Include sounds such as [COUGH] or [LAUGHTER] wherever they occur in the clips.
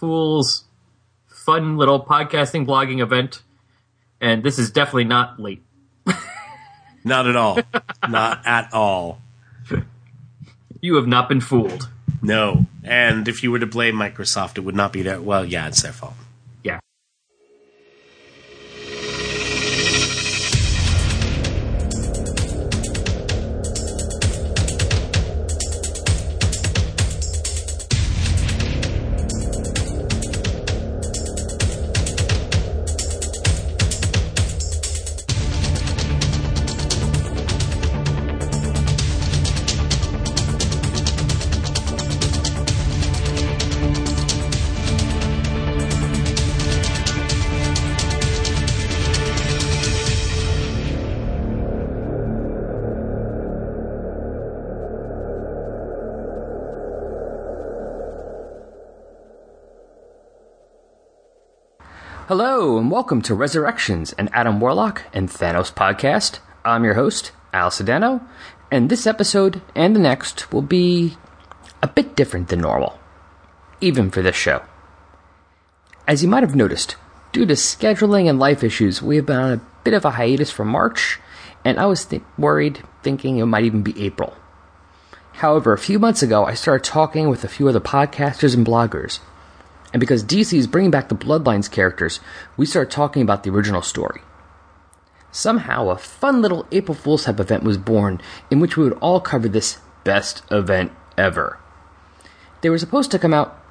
Fools fun little podcasting blogging event, and this is definitely not late. [LAUGHS] Not at all. not at all. You have not been fooled. No. And if you were to blame Microsoft, it would not be their. Well, yeah, it's their fault. Hello, and welcome to Resurrections, an Adam Warlock and Thanos podcast. I'm your host, Al Sedano, and this episode and the next will be a bit different than normal, even for this show. As you might have noticed, due to scheduling and life issues, we have been on a bit of a hiatus for March, and I was th- worried, thinking it might even be April. However, a few months ago, I started talking with a few other podcasters and bloggers and because DC is bringing back the Bloodlines characters, we start talking about the original story. Somehow, a fun little April Fool's type event was born in which we would all cover this best event ever. They were supposed to come out,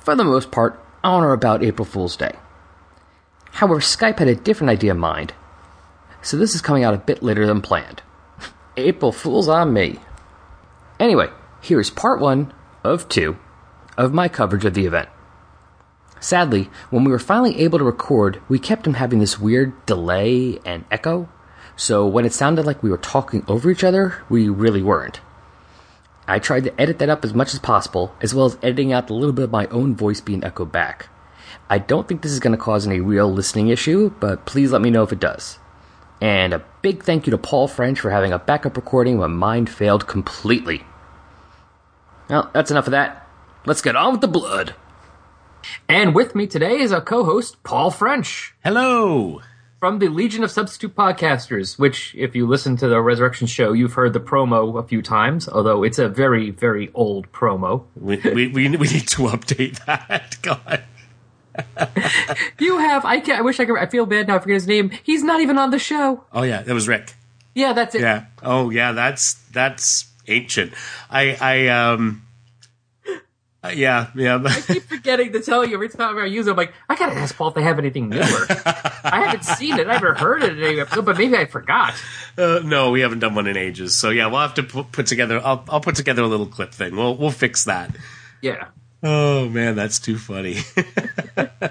for the most part, on or about April Fool's Day. However, Skype had a different idea in mind, so this is coming out a bit later than planned. [LAUGHS] April Fool's on me. Anyway, here's part one of two of my coverage of the event. Sadly, when we were finally able to record, we kept on having this weird delay and echo, so when it sounded like we were talking over each other, we really weren't. I tried to edit that up as much as possible, as well as editing out a little bit of my own voice being echoed back. I don't think this is going to cause any real listening issue, but please let me know if it does. And a big thank you to Paul French for having a backup recording when mine failed completely. Well, that's enough of that. Let's get on with the blood. And with me today is our co-host Paul French Hello. from the Legion of Substitute Podcasters, which, if you listen to the Resurrection show, you've heard the promo a few times. Although it's a very, very old promo. We, we, we, we need to update that. [LAUGHS] God. [LAUGHS] You have I can't. I wish I could. I feel bad now. I forget his name. He's not even on the show. Oh yeah, that was Rick. Yeah, that's it. Yeah. Oh yeah, that's that's ancient. I I um. Uh, yeah, yeah. I keep forgetting to tell you every time I use it. I'm like, I gotta ask Paul if they have anything newer. I haven't seen it. I haven't heard it in any episode, but maybe I forgot. Uh, no, we haven't done one in ages. So yeah, we'll have to put, put together. I'll I'll put together a little clip thing. We'll we'll fix that. Yeah. Oh man, that's too funny. [LAUGHS]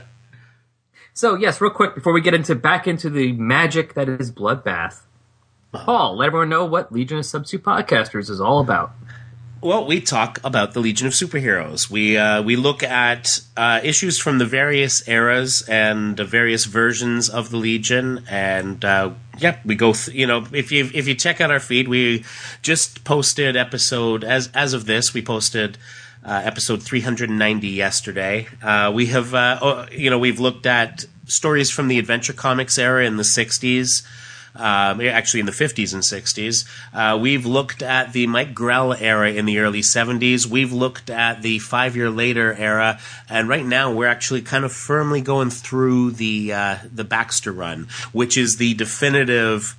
So yes, real quick before we get into back into the magic that is Bloodbath, Paul, let everyone know what Legion of Substitute Podcasters is all about. Well, we talk about the Legion of Superheroes. We uh, we look at uh, issues from the various eras and the various versions of the Legion, and uh, yeah, we go. Th- you know, if you if you check out our feed, we just posted episode as as of this, we posted. Uh, episode 390 yesterday. Uh, we have, uh, oh, you know, we've looked at stories from the Adventure Comics era in the 60s, um, actually in the 50s and 60s. Uh, we've looked at the Mike Grell era in the early 70s. We've looked at the Five Year Later era, and right now we're actually kind of firmly going through the uh, the Baxter run, which is the definitive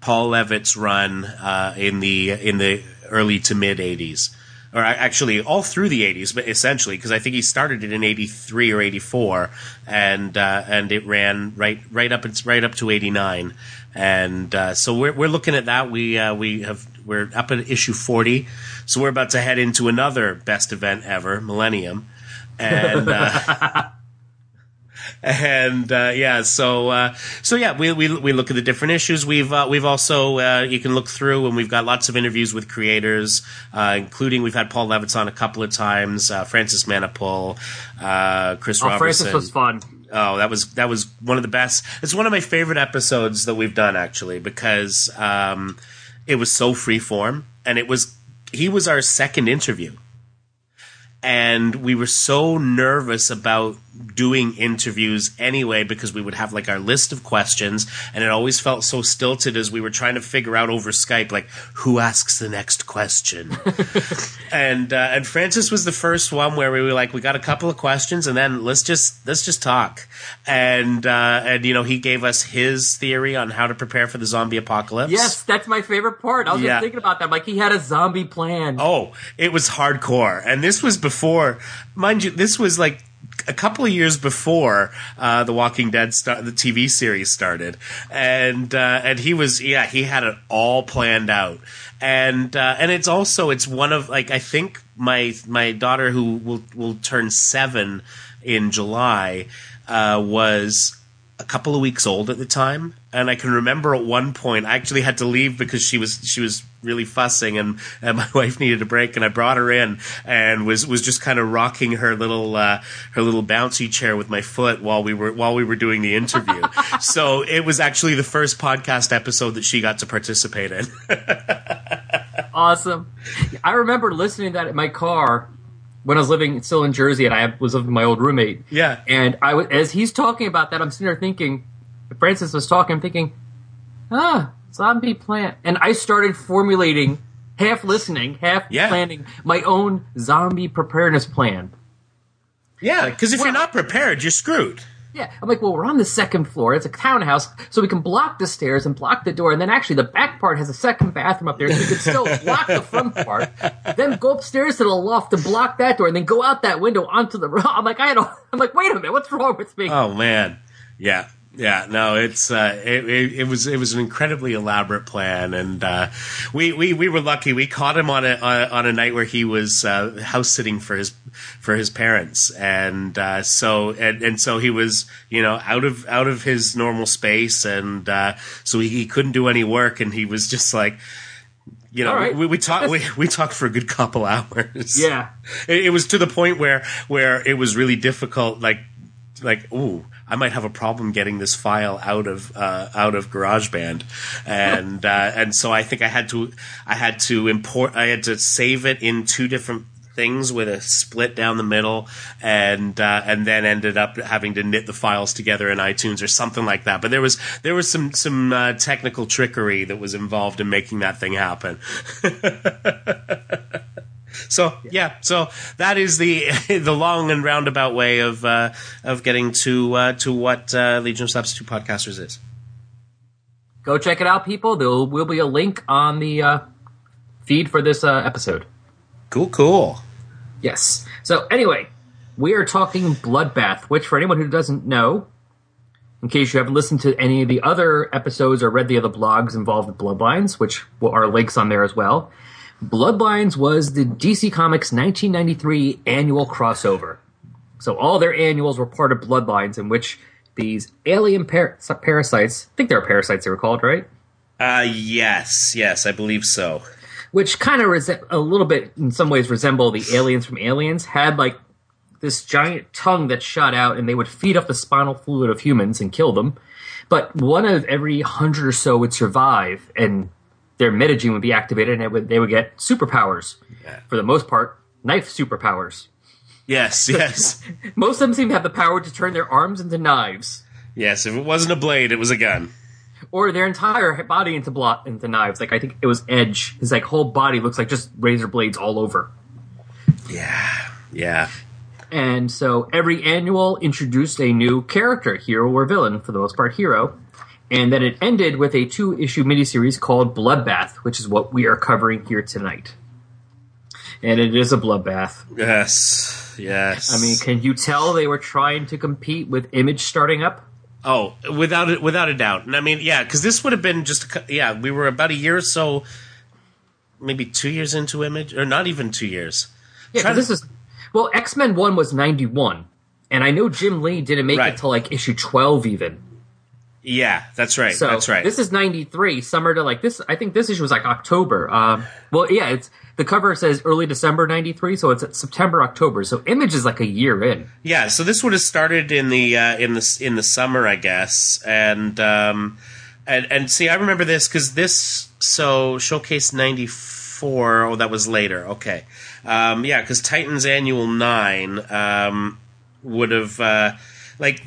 Paul Levitz run uh, in the in the early to mid 80s or actually all through the 80s, but essentially because I think he started it in 83 or 84, and uh, and it ran right right up it's right up to 89, and uh, so we're we're looking at that. We uh, we have we're up at issue 40, so we're about to head into another best event ever, Millennium, and. [LAUGHS] [LAUGHS] And uh, yeah, so uh, so yeah, we, we we look at the different issues. We've uh, we've also uh, you can look through, and we've got lots of interviews with creators, uh, including we've had Paul Levitz on a couple of times, uh, Francis Manapul, Chris Oh, Robertson. Francis was fun. Oh, that was that was one of the best. It's one of my favorite episodes that we've done actually because um, it was so freeform, and it was he was our second interview and we were so nervous about doing interviews anyway because we would have like our list of questions and it always felt so stilted as we were trying to figure out over Skype like who asks the next question [LAUGHS] and uh, and Francis was the first one where we were like we got a couple of questions and then let's just let's just talk and uh, and you know he gave us his theory on how to prepare for the zombie apocalypse Yes, that's my favorite part. I was Yeah. just thinking about that. Like he had a zombie plan. Oh, it was hardcore, and this was before, mind you, this was like a couple of years before uh, the Walking Dead the TV series started, and uh, and he was yeah he had it all planned out, and uh, and it's also it's one of like I think my my daughter who will will turn seven in July uh, was a couple of weeks old at the time. And i can remember at one point i actually had to leave because she was she was really fussing and, and [LAUGHS] my wife needed a break and i brought her in and was was just kind of rocking her little uh, her little bouncy chair with my foot while we were while we were doing the interview [LAUGHS] so it was actually the first podcast episode that she got to participate in [LAUGHS] Awesome. I remember listening to that in my car when I was living still in Jersey, and I was living with my old roommate. Yeah. And I was, as he's talking about that, I'm sitting there thinking, Francis was talking, I'm thinking, ah, zombie plant, and I started formulating, half listening, half Yeah. planning my own zombie preparedness plan. yeah because if you're not prepared you're screwed Yeah, I'm like, well, we're on the second floor. It's a townhouse, so we can block the stairs and block the door, and then actually the back part has a second bathroom up there, so we can still [LAUGHS] block the front part. Then go upstairs to the loft to block that door, and then go out that window onto the road. [LAUGHS] I'm like, I don't. I'm like, wait a minute, what's wrong with me? Oh man, yeah, yeah. No, it's uh, it, it, it was it was an incredibly elaborate plan, and uh, we, we we were lucky. We caught him on a on, on a night where he was uh, house sitting for his for his parents, and uh, so and, and so he was you know out of out of his normal space, and uh, so he, he couldn't do any work, and he was just like. You know, right. we, we talked we, we talked for a good couple hours. Yeah. [LAUGHS] it, it was to the point where where it was really difficult. Like like ooh, I might have a problem getting this file out of uh, out of GarageBand, and uh, and so I think I had to I had to import I had to save it in two different things with a split down the middle and uh, and then ended up having to knit the files together in iTunes or something like that. But there was there was some some uh, technical trickery that was involved in making that thing happen [LAUGHS] so yeah, so that is the [LAUGHS] the long and roundabout way of uh, of getting to uh, to what uh, Legion of Substitute Podcasters is. Go check it out, people. There will be a link on the uh, feed for this uh, episode. Cool, cool. Yes. So anyway, we are talking Bloodbath, which for anyone who doesn't know, in case you haven't listened to any of the other episodes or read the other blogs involved with Bloodlines, which are links on there as well. Bloodlines was the DC Comics 1993 annual crossover. So all their annuals were part of Bloodlines, in which these alien par- parasites, I think they were parasites they were called, right? Uh, yes, yes, I believe so. which kind of rese- a little bit in some ways resemble the aliens from aliens had like this giant tongue that shot out and they would feed off the spinal fluid of humans and kill them but one of every hundred or so would survive and their metagene would be activated and it would, they would get superpowers for the most part knife superpowers Yes, [LAUGHS] yes, most of them seem to have the power to turn their arms into knives yes. If it wasn't a blade, it was a gun. or their entire body into blo- into knives like i think it was edge his like whole body looks like just razor blades all over Yeah, yeah. And so every annual introduced a new character, hero or villain, for the most part, hero. And then it ended with a two issue miniseries called Bloodbath, which is what we are covering here tonight. And it is a bloodbath. Yes, yes. I mean, can you tell they were trying to compete with Image starting up? Oh, without it, without a doubt. And I mean, yeah, because this would have been just, yeah, we were about a year or so, maybe two years into Image, or not even two years. Yeah, Try 'cause to- this is well, X Men One was ninety one, and I know Jim Lee didn't make Right. it to like issue twelve even. Yeah, that's right. So that's right. This is '93, summer to like this. I think this issue was like October. Um, well, yeah, it's the cover says early December '93, so it's September October. So Image is like a year in. Yeah, so this would have started in the uh, in the in the summer, I guess, and um, and and see, I remember this because this so showcase ninety four. Oh, that was later. Okay, Um, yeah, because Titans Annual Nine um, would have uh, like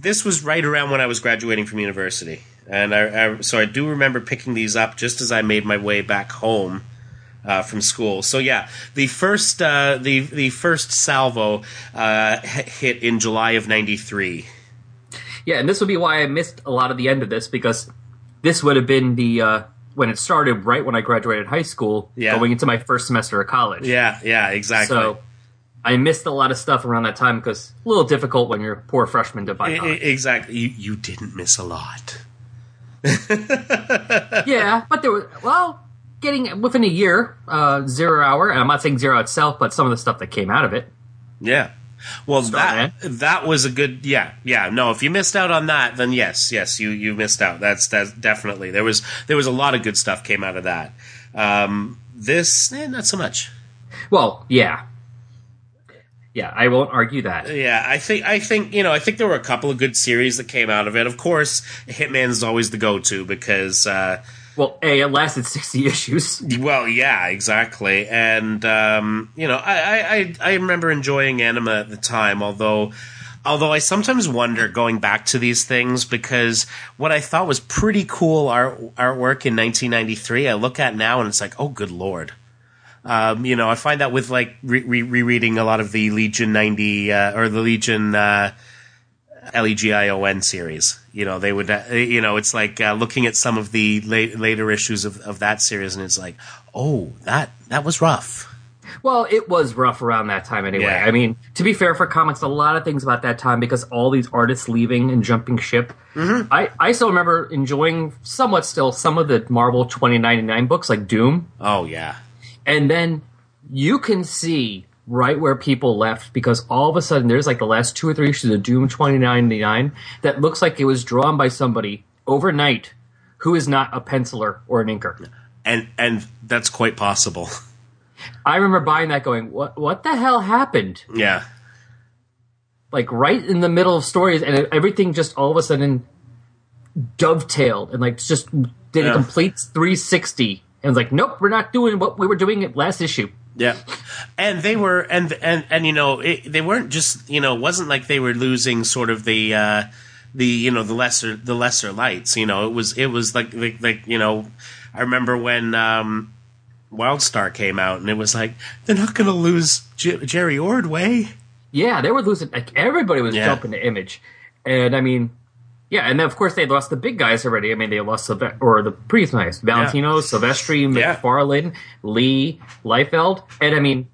this was right around when I was graduating from university, and I, I so I do remember picking these up just as I made my way back home. Uh, from school, so yeah, the first uh, the the first salvo uh, hit in July of '93. Yeah, and this would be why I missed a lot of the end of this because this would have been the uh, when it started right when I graduated high school, Yeah. going into my first semester of college. Yeah, yeah, exactly. So I missed a lot of stuff around that time because a little difficult when you're a poor freshman to buy comics. exactly. You, you didn't miss a lot. [LAUGHS] yeah, but there was well, getting within a year, uh, Zero Hour, and I'm not saying Zero itself, but some of the stuff that came out of it. Yeah. Well, that that was a good. Yeah, yeah. No, if you missed out on that, then yes, yes, you you missed out. That's that's definitely there was there was a lot of good stuff came out of that. Um, this, eh, not so much. Well, yeah, yeah, I won't argue that. Yeah, I think I think you know I think there were a couple of good series that came out of it. Of course, Hitman is always the go-to because. Uh, Well, a it lasted [LAUGHS] sixty issues. Well, yeah, exactly, and um, you know, I, I I remember enjoying anime at the time, although. Although I sometimes wonder going back to these things because what I thought was pretty cool art artwork in 1993, I look at now and it's like, oh, good lord. Um, you know, I find that with like re- re- rereading a lot of the Legion 90 uh, or the Legion uh, Legion series. You know, they would, uh, you know, it's like uh, looking at some of the la- later issues of, of that series, and it's like, oh, that that was rough. Well, it was rough around that time anyway. Yeah. I mean, to be fair for comics, a lot of things about that time because all these artists leaving and jumping ship. Mm-hmm. I, I still remember enjoying somewhat still some of the Marvel 2099 books like Doom. Oh yeah, And then you can see right where people left because all of a sudden there's like the last two or three issues of Doom 2099 that looks like it was drawn by somebody overnight who is not a penciler or an inker. and and that's quite possible. [LAUGHS] I remember buying that going, what, what the hell happened? yeah, like right in the middle of stories, and everything just all of a sudden dovetailed and like just did Yeah. a complete 360. And was like, nope, we're not doing what we were doing at last issue. yeah, and they were and and and you know it, they weren't just you know it wasn't like they were losing sort of the. uh the you know the lesser the lesser lights you know it was it was like like, like you know I remember when um Wildstar came out and it was like they're not going to lose J- Jerry Ordway Yeah, they were losing. Like everybody was Yeah. jumping to Image, and I mean, yeah, and then of course they lost the big guys already. I mean, they lost Sylve- or the pretty nice Valentino, Silvestri, Yeah. McFarlane, Lee, Liefeld, and I mean,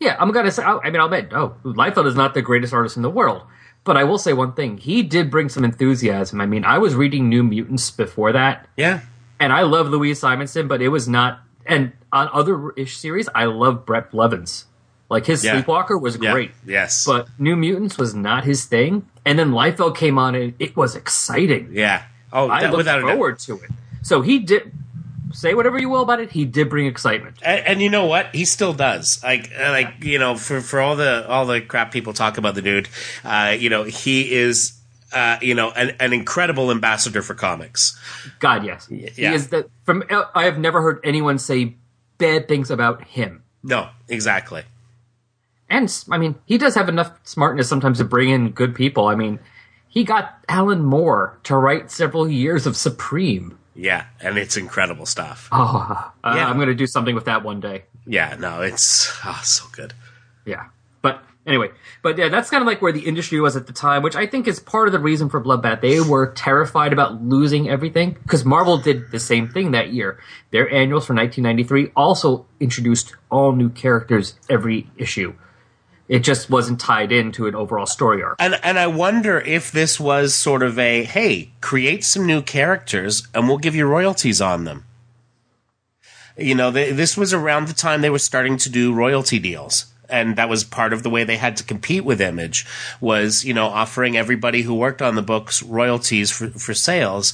yeah, I'm gonna say. I mean, I'll bet. Oh, Liefeld is not the greatest artist in the world, but I will say one thing: he did bring some enthusiasm. I mean, I was reading New Mutants before that, yeah and I love Louise Simonson, but it was not. And on other ish series, I love Bret Blevins. Like his Yeah. Sleepwalker was yeah great. yes But New Mutants was not his thing. And then Liefeld came on and it was exciting. yeah oh I that, looked without a doubt. forward to it. So he did say whatever you will about it, he did bring excitement. And, and you know what? He still does. Like, uh, like you know, for for all the all the crap people talk about the dude, uh, you know, he is, uh, you know, an, an incredible ambassador for comics. God, yes. yeah. He is the from I have never heard anyone say bad things about him. No, exactly. And I mean, he does have enough smartness sometimes to bring in good people. I mean, he got Alan Moore to write several years of Supreme. Yeah, and it's incredible stuff. Oh, [LAUGHS] uh, Yeah. I'm going to do something with that one day. Yeah, no, it's oh, so good. Yeah. But anyway, but yeah, that's kind of like where the industry was at the time, which I think is part of the reason for Bloodbath. They were terrified about losing everything because Marvel did the same thing that year. Their annuals for 1993 also introduced all new characters every issue. It just wasn't tied into an overall story arc. And and I wonder if this was sort of a hey, create some new characters and we'll give you royalties on them. You know, they, this was around the time they were starting to do royalty deals. And that was part of the way they had to compete with Image was, you know, offering everybody who worked on the books royalties for, for sales.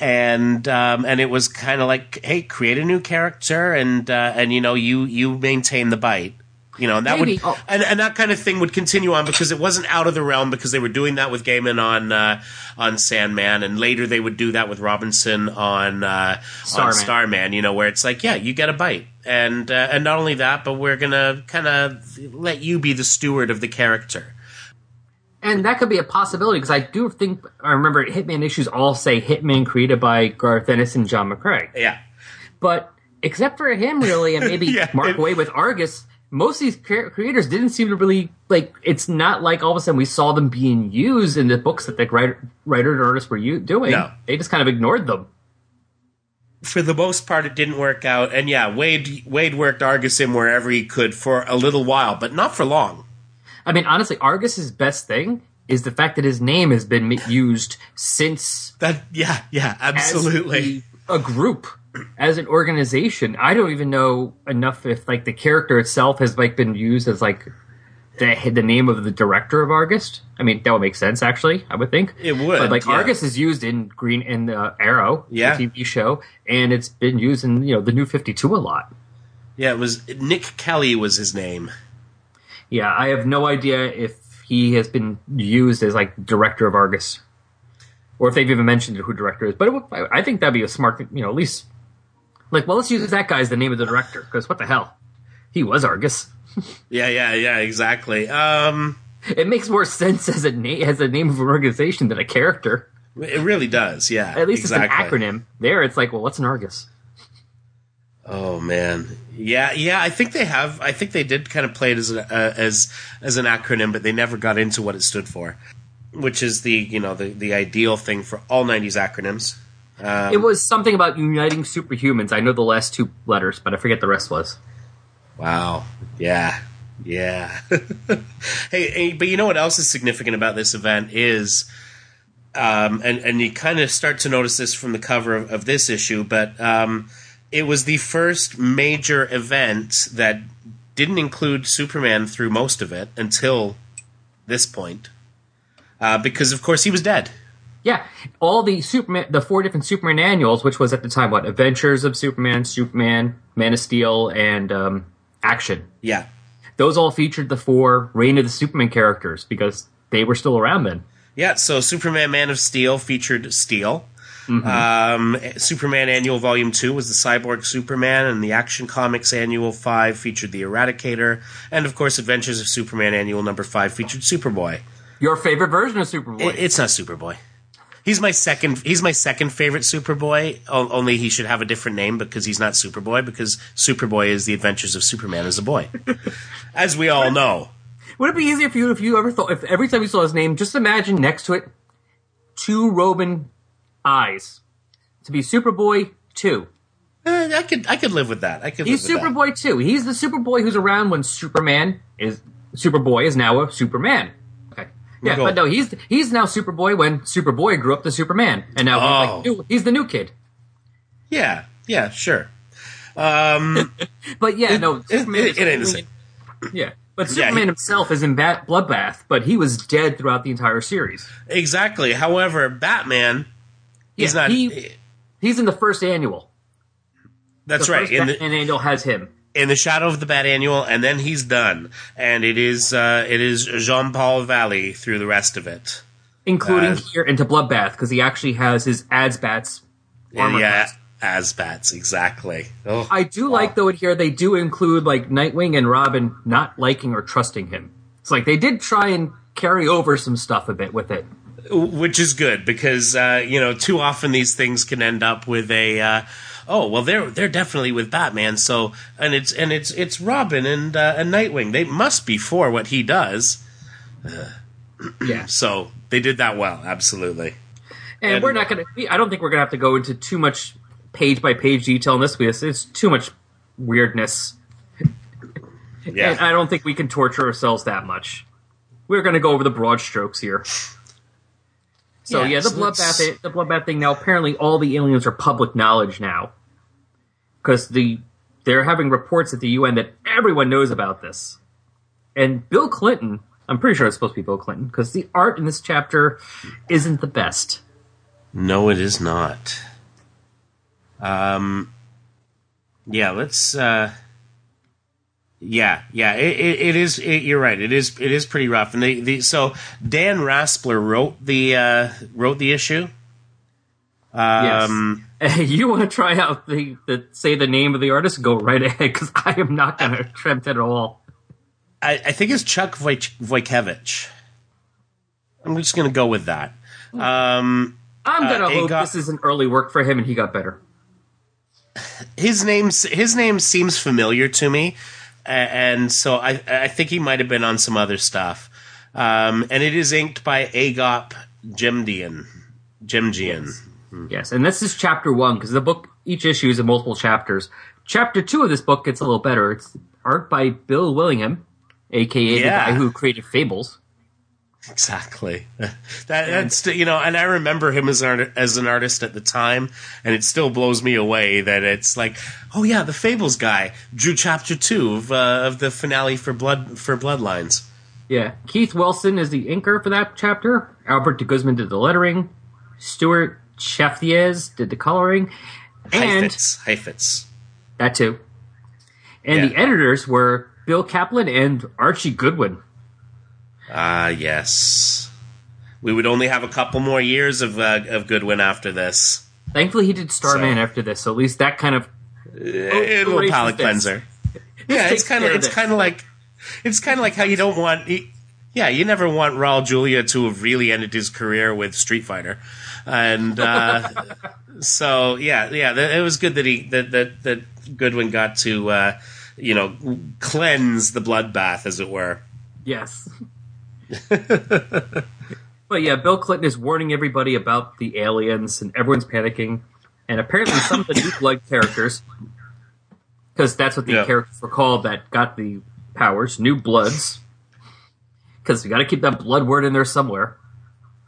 And um, and it was kind of like, hey, create a new character, and uh, and you know, you you maintain the bite, you know, and that Maybe. would Oh. and, and that kind of thing would continue on because it wasn't out of the realm because they were doing that with Gaiman on uh, on Sandman, and later they would do that with Robinson on uh, on Starman. Starman. You know, where it's like, yeah, you get a bite, and uh, and not only that, but we're gonna kind of let you be the steward of the character. And that could be a possibility because I do think I remember Hitman issues all say Hitman created by Garth Ennis and John McCrea. Yeah, But except for him, really, and [LAUGHS] maybe Yeah, Mark it- Waid with Argus, most of these cre- creators didn't seem to really like. It's not like all of a sudden we saw them being used in the books that the writer, writer and artists were u- doing. No. They just kind of ignored them. for the most part, it didn't work out. And yeah, Waid Waid worked Argus in wherever he could for a little while, but not for long. I mean, honestly, Argus's best thing is the fact that his name has been used since That yeah, yeah, absolutely. a group as an organization. I don't even know enough if like the character itself has like been used as like the the name of the director of Argus. I mean, that would make sense actually. I would think It would, But like yeah. Argus is used in Green in the Arrow, Yeah. the TV show, and it's been used in you know the New Fifty Two a lot. Yeah, it was Nick Kelly was his name. Yeah, I have no idea if he has been used as like director of Argus, or if they've even mentioned who director is. But it would, I I think that'd be a smart, you know, at least like, well, let's use that guy as the name of the director because what the hell, he was Argus. [LAUGHS] Yeah, yeah, yeah, exactly. Um, It makes more sense as a name as a name of an organization than a character. it really does. Yeah, At least exactly. it's an acronym. There, it's like, well, what's an Argus? Oh man, yeah, yeah. I think they have. I think they did kind of play it as a, uh, as as an acronym, but they never got into what it stood for, which is the you know the the ideal thing for all '90s acronyms. Um, it was something about uniting superhumans. I know the last two letters, but I forget the rest was. Wow. Yeah. Yeah. [LAUGHS] hey, hey, but you know what else is significant about this event is, um, and and you kind of start to notice this from the cover of, of this issue, but um, it was the first major event that didn't include Superman through most of it until this point, uh, because of course he was dead. Yeah, all the Superman, the four different Superman annuals, which was at the time what Adventures of Superman, Superman, Man of Steel, and um, Action. Yeah. Those all featured the four Reign of the Supermen characters because they were still around then. Yeah, so Superman Man of Steel featured Steel. Um, Superman Annual Volume 2 was the Cyborg Superman, and the Action Comics Annual 5 featured the Eradicator. And of course, Adventures of Superman Annual number 5 featured Superboy. Your favorite version of Superboy? I- It's not Superboy. He's my second. He's my second favorite Superboy. Only he should have a different name because he's not Superboy. Because Superboy is the Adventures of Superman as a boy, [LAUGHS] as we all know. Would it be easier for you if you ever thought, if every time you saw his name, just imagine next to it two Roman eyes to be Superboy two. Eh, I could. I could live with that. I could. He's live with that. Superboy two. He's the Superboy who's around when Superman is Superboy is now a Superman. Yeah, but no, he's he's now Superboy when Superboy grew up to Superman, and now he's, Oh. like, new, he's the new kid. Yeah. Yeah. Sure. Um, [LAUGHS] but yeah, no, Superman it- it ain't the same. Yeah, but Yeah, Superman he- himself is in Bat- Bloodbath, but he was dead throughout the entire series. Exactly. However, Batman, he's Yeah, not. he- He's in the first annual. that's The right. first In the Batman annual has him. In the shadow of the Bat Annual, and then he's done. And it is uh, it is Jean Paul Valley through the rest of it. including Uh, here into Bloodbath because he actually has his Azbats armor yeah, as bats exactly. Oh, I do like though in here they do include like Nightwing and Robin not liking or trusting him. It's like they did try and carry over some stuff a bit with it. which is good because uh, you know too often these things can end up with a. Uh, Oh well, they're they're definitely with Batman. So and it's and it's it's Robin and uh, and Nightwing. They must be for what he does. [CLEARS THROAT] Yeah, So they did that well, absolutely. and, And- we're not gonna. I don't think we're gonna have to go into too much page by page detail in this because it's too much weirdness, Yeah, and I don't think we can torture ourselves that much. We're gonna go over the broad strokes here. So Yeah, yeah, the bloodbath, the bloodbath thing. Now apparently all the aliens are public knowledge now, because the they're having reports at the UN that everyone knows about this. And Bill Clinton, I'm pretty sure it's supposed to be Bill Clinton, because the art in this chapter isn't the best. No, it is not. Um, yeah, let's. Uh, yeah, yeah, it, it, it is. It, you're right. It is. It is pretty rough. And the, the so Dan Raspler wrote the uh, wrote the issue. Um, yes. [LAUGHS] you want to try out the, the say the name of the artist? Go right ahead because I am not going to attempt it at all. I, I think it's Chuck Woj- Wojciechowicz. I'm just going to go with that. Um, I'm going to Uh, hope Agot- this is an early work for him and he got better. his name his name seems familiar to me, and so I I think he might have been on some other stuff. Um, and it is inked by Agop Jimdian. Jimjian. Yes, and this is chapter one because the book each issue is in multiple chapters. Chapter two of this book gets a little better. It's art by Bill Willingham, aka Yeah. the guy who created Fables. Exactly. [LAUGHS] that that's you know, and I remember him as an as an artist at the time, and it still blows me away that it's like, oh yeah, the Fables guy drew chapter two of uh, of the finale for Blood for Bloodlines. Yeah, Keith Wilson is the inker for that chapter. Albert de Guzman did the lettering. Stuart Chaifetz did the coloring, and Heifetz, Heifetz. that too. And the editors were Bill Kaplan and Archie Goodwin. Ah, yes. We would only have a couple more years of uh, of Goodwin after this. Thankfully, he did Starman So- after this, so at least that kind of a little erase palate cleanser. Yeah, it's kind of of it's kind of like it's kind of like how you don't want. Yeah, you never want Raul Julia to have really ended his career with Street Fighter, and uh, [LAUGHS] so yeah, yeah, it was good that he that that that Goodwin got to uh, you know cleanse the bloodbath, as it were. Yes. [LAUGHS] but yeah, Bill Clinton is warning everybody about the aliens, and everyone's panicking. And apparently, some of the new blood characters, because that's what the Yeah. characters were called that got the powers, new bloods. Because you got to keep that blood word in there somewhere.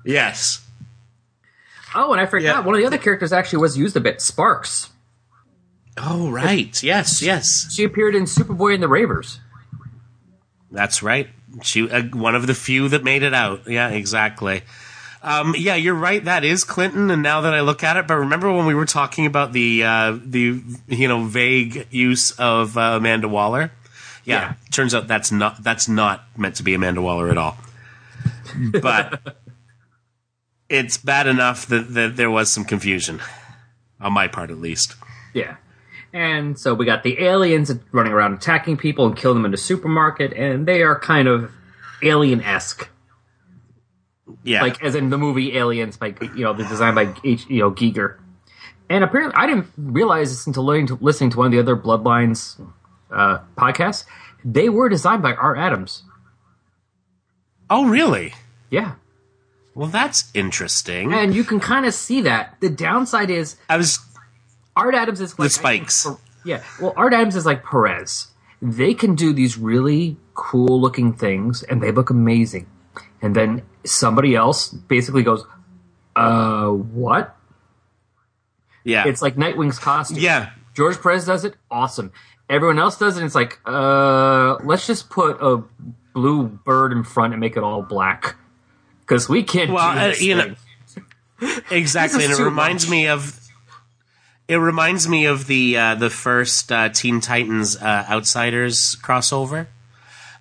Yes. Oh, and I forgot Yeah. one of the other characters actually was used a bit. Sparks. Oh right. Yes. Yes. She appeared in Superboy and the Ravers. That's right. She uh, one of the few that made it out. Yeah, exactly. Um, yeah, you're right. That is Clinton. And now that I look at it, but remember when we were talking about the uh, the you know vague use of uh, Amanda Waller? Yeah, Yeah. turns out that's not that's not meant to be Amanda Waller at all. But [LAUGHS] it's bad enough that, that there was some confusion on my part, at least. Yeah. And so we got the aliens running around attacking people and killing them in the supermarket, and they are kind of alien esque. Yeah, like as in the movie Aliens by you know the design by H, you know Giger. And apparently, I didn't realize this until learning to, listening to one of the other Bloodlines uh, podcasts. They were designed by Art Adams. oh really? Yeah, Well, that's interesting. and you can kind of see that. The downside is I was Art Adams is like spikes. Yeah, well, Art Adams is like Perez. They can do these really cool looking things, and they look amazing. And then somebody else basically goes, "Uh, what?" yeah, It's like Nightwing's costume. yeah. George Perez does it, awesome. Everyone else does it, and it's like, uh, let's just put a blue bird in front and make it all black because we can't Well, do uh, you know, thing. [LAUGHS] Exactly, and it reminds much. me of it reminds me of the uh, the first uh, Teen Titans uh, Outsiders crossover,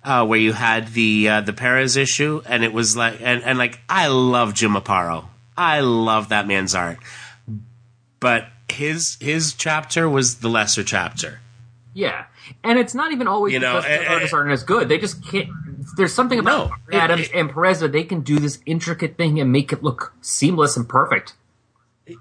uh, where you had the uh, the Perez issue, and it was like and, and like I love Jim Aparo, I love that man's art, but his his chapter was the lesser chapter. Yeah, and it's not even always You know, because the eh, artists eh, aren't as good. They just can't. There's something about No, it- Adams it- and Perez that they can do this intricate thing and make it look seamless and perfect.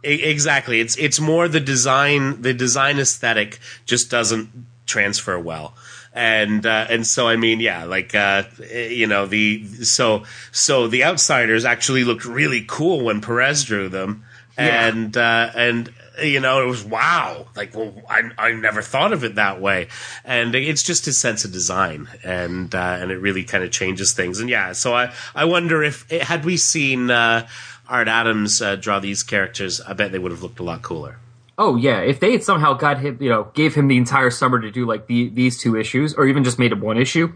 Exactly, it's it's more the design the design aesthetic just doesn't transfer well. And uh, and so I mean yeah like uh, you know the so so the outsiders actually looked really cool when Perez drew them. Yeah. and uh, and you know it was wow like well I, I never thought of it that way. And it's just his sense of design. And uh, and it really kind of changes things. And yeah so I I wonder if had we seen uh, Art Adams uh, draw these characters I bet they would have looked a lot cooler Oh yeah, if they had somehow got him, you know, gave him the entire summer to do like the, these two issues, or even just made it one issue,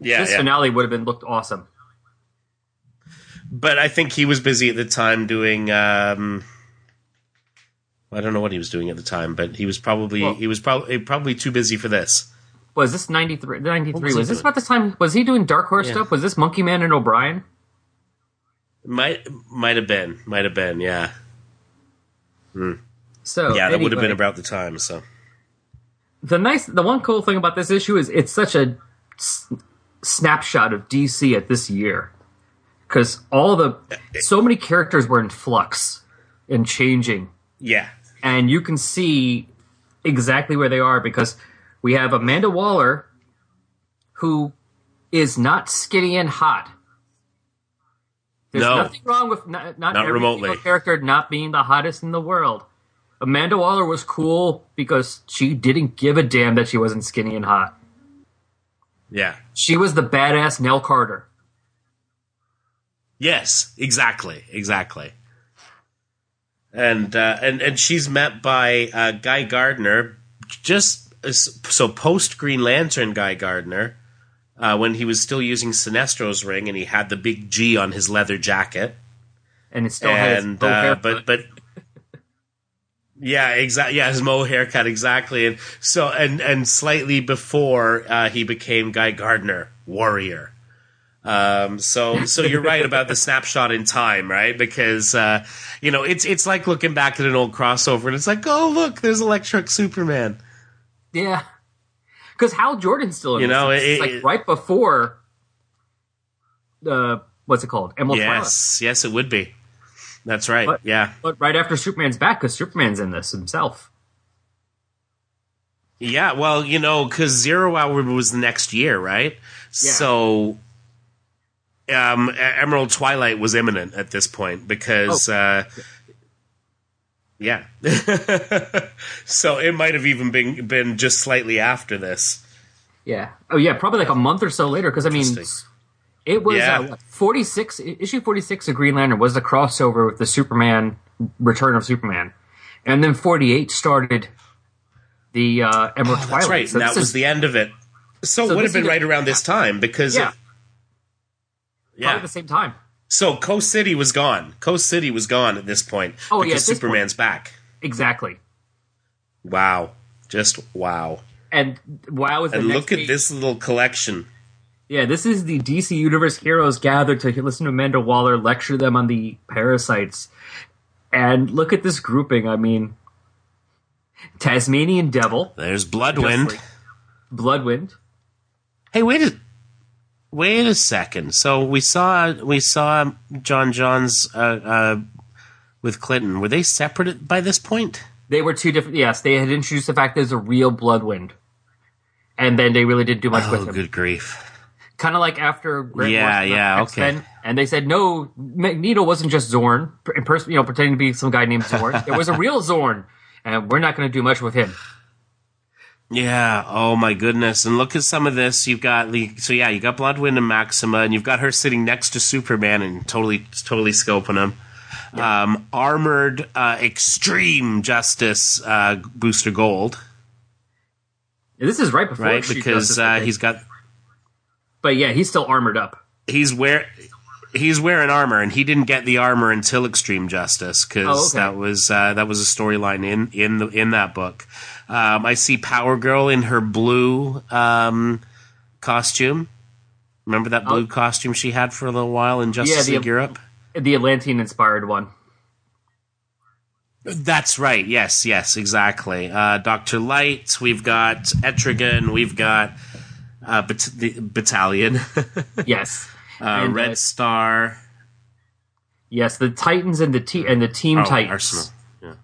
yeah, this yeah. finale would have been looked awesome. but I think he was busy at the time doing. Um, I don't know what he was doing at the time, but he was probably Well- he was probably probably too busy for this. Was this 93? 93 What was, was this doing? about the time? Was he doing Dark Horse Yeah. stuff? Was this Monkey Man and O'Brien? Might might have been, might have been, yeah. Hmm. So yeah, that would have been about the time. So the nice. The one cool thing about this issue is it's such a s- snapshot of DC at this year because all the so many characters were in flux and changing, yeah, and you can see exactly where they are because we have Amanda Waller, who is not skinny and hot. There's No. nothing wrong with not, not, Not every remotely. character not being the hottest in the world. Amanda Waller was cool because she didn't give a damn that she wasn't skinny and hot. yeah, She was the badass Nell Carter. yes, exactly, exactly. And uh, and and she's met by uh, Guy Gardner, just as- so post Green Lantern Guy Gardner, uh, when he was still using Sinestro's ring and he had the big G on his leather jacket. And it still has and uh, haircut. but but yeah, exactly. Yeah, his mo haircut exactly, and so and and slightly before uh, he became Guy Gardner, warrior. Um, so so you're right about the snapshot in time, right? Because uh, you know it's it's like looking back at an old crossover, and it's like, oh look, there's Electric Superman. Yeah. Because Hal Jordan's still in You know, It's it- like it- right before the what's it called? Emerald Twilight. Yes, yes, it would be. That's right. But- yeah, But right after Superman's back, because Superman's in this himself. Yeah, well, you know, because Zero Hour was the next year, right? Yeah. So, um, Emerald Twilight was imminent at this point because, Oh. uh, yeah. [LAUGHS] so it might have even been been just slightly after this. Yeah. Oh yeah, probably like a month or so later. Because I mean, it was Yeah. uh, forty six issue forty six of Green Lantern was the crossover with the Superman Return of Superman, and then forty eight started the uh, Emerald Twilight. Oh, That's right, So and that was is the end of it. So, So it would have been right around this time because, yeah, yeah, probably the same time. So Coast City was gone. Coast City was gone at this point Oh, yeah, because at this Superman's back. Exactly. Wow, just wow! And wow is the And look at this little collection. Yeah, this is the DC Universe heroes gathered to listen to Amanda Waller lecture them on the parasites. And look at this grouping. I mean, Tasmanian Devil, There's Bloodwynd. Like Bloodwynd. Hey, wait a wait a second. So we saw we saw J'onn J'onzz uh, uh, with Clinton. Were they separate by this point? They were two different. Yes, they had introduced the fact there's a real Bloodwynd, and then they really didn't do much Oh, with him. good grief! Kind of like after Grant Yeah, yeah, X-Men, okay. And they said no, Magneto wasn't just Xorn, in person, you know, pretending to be some guy named Xorn. there was a real Xorn, and we're not going to do much with him. Yeah. Oh my goodness! And look at some of this. You've got the so yeah, you got Bloodwynd and Maxima, and you've got her sitting next to Superman and totally totally scoping him. Um, armored uh, Extreme Justice uh, Booster Gold, This is right before right? Because uh, he's got But yeah, he's still armored up. he's wear he's wearing armor, and he didn't get the armor until Extreme Justice because Oh, okay. that was uh, that was a storyline in in the in that book. Um, I see Power Girl in her blue um, costume. Remember that blue Oh. costume she had for a little while in Justice the- League Europe? The Atlantean inspired one. That's right. Yes, yes, exactly. Uh, Doctor Light. We've got Etrigan. We've got uh, bat- the battalion. [LAUGHS] Yes. Uh, And, Red uh, Star. Yes, the Titans and the te- and the Team Oh, Titans. Arsenal. Yeah.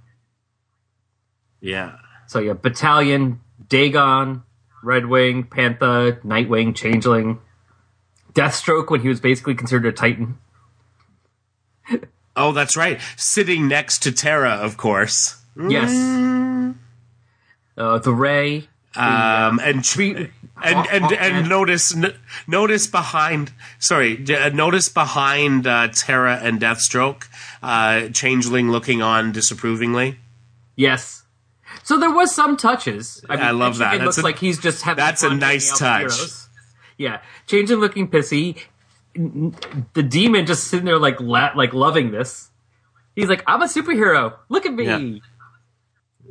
Yeah. So yeah, Battalion, Dagon, Red Wing, Panther, Nightwing, Changeling, Deathstroke when he was basically considered a Titan. Oh, that's right. Sitting next to Terra, of course. Yes. Uh, the Ray. Um, and Tree- and and and, and- notice n- notice behind sorry d- uh, notice behind uh, Terra and Deathstroke, uh, Changeling looking on disapprovingly. Yes. So there was some touches. I, I love that. It That's looks a- like he's just having. that's a nice hanging out with touch. Yeah, Changeling looking pissy. The demon just sitting there like la- like loving this. He's like, I'm a superhero. Look at me. Yeah.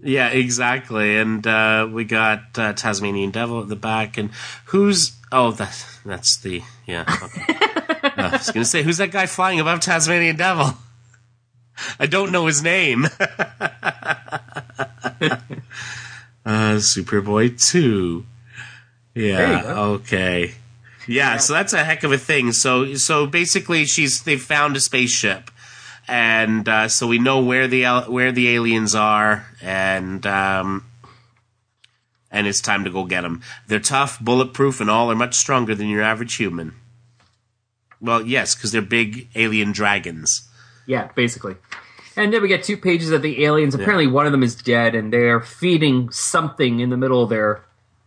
Yeah, exactly. And uh, we got uh, Tasmanian Devil at the back, and who's oh that that's the yeah. Okay. [LAUGHS] I was gonna say who's that guy flying above Tasmanian Devil? I don't know his name. [LAUGHS] uh, Superboy 2. There you Yeah, okay. Yeah, so that's a heck of a thing. So so basically she's they've found a spaceship. And uh, so we know where the where the aliens are and um and it's time to go get them. They're tough, bulletproof, and all are much stronger than your average human. Well, yes, because they're big alien dragons. Yeah, basically. And then we get two pages of the aliens. Apparently, one of them is dead, and they're feeding something in the middle of their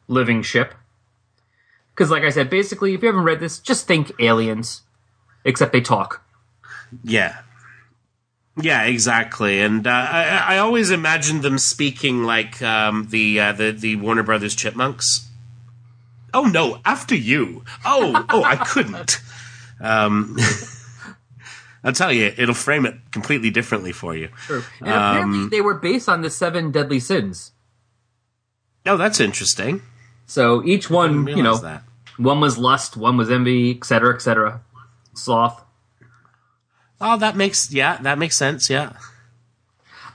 living ship. Because, like I said, basically, if you haven't read this, just think aliens, except they talk. Yeah. Yeah, exactly. And uh, I, I always imagined them speaking like um, the, uh, the the Warner Brothers Chipmunks. Oh no! After you. Oh, oh, I couldn't. Um, [LAUGHS] I'll tell you, it'll frame it completely differently for you. And apparently, they were based on the seven deadly sins. Oh, that's interesting. So each one, you know, that. one was lust, one was envy, etc., etc. Sloth. Oh, that makes yeah, that makes sense. Yeah.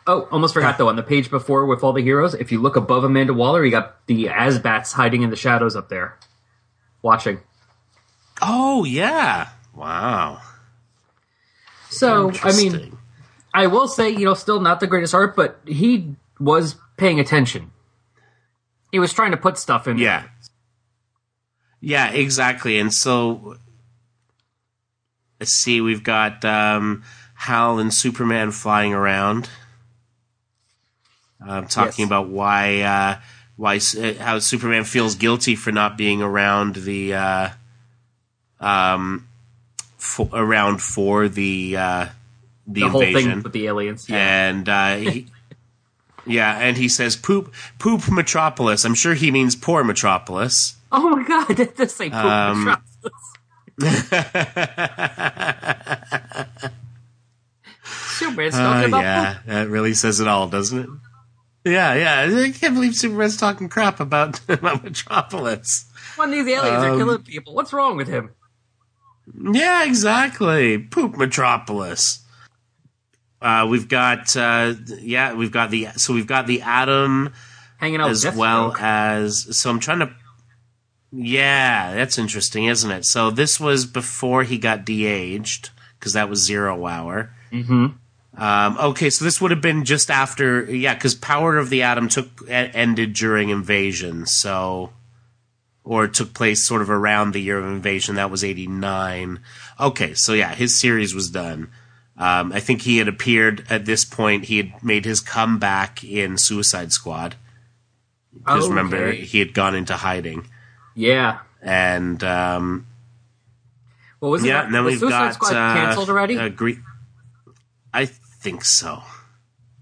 Oh, almost forgot though. On the page before with all the heroes, if you look above Amanda Waller, you got the Azbats hiding in the shadows up there, watching. Oh yeah. Wow. So I mean, I will say, you know, still not the greatest art, but he was paying attention. He was trying to put stuff in. Yeah. Yeah, exactly. And so let's see, we've got um, Hal and Superman flying around, um, talking Yes. about why uh, why uh, how Superman feels guilty for not being around the uh, um for, around for the uh, the, the whole invasion thing with the aliens. Yeah. and uh, he, [LAUGHS] yeah, and he says poop poop Metropolis. I'm sure he means poor Metropolis. Oh my god, that does say poop Um, Metropolis. [LAUGHS] Superman's Uh, talking about yeah, poop. that really says it all, doesn't it? Yeah, yeah. I can't believe Superman's talking crap about, [LAUGHS] about Metropolis. When these aliens are Um, killing people, what's wrong with him? Yeah, exactly. Poop Metropolis. Uh, we've got uh, yeah, we've got the so we've got the Atom Hanging out as well as so I'm trying to yeah that's interesting isn't it? So this was before he got de-aged because that was zero hour. Mm-hmm. um, okay so this would have been just after yeah because power of the atom took ended during invasion so or took place sort of around the year of invasion that was 89 okay so yeah his series was done. Um, i think he had appeared at this point he had made his comeback in suicide squad. Because remember he had gone into hiding Yeah. and um, Well, was it yeah and then we've Suicide got Squad uh, canceled already? a Gre- i think so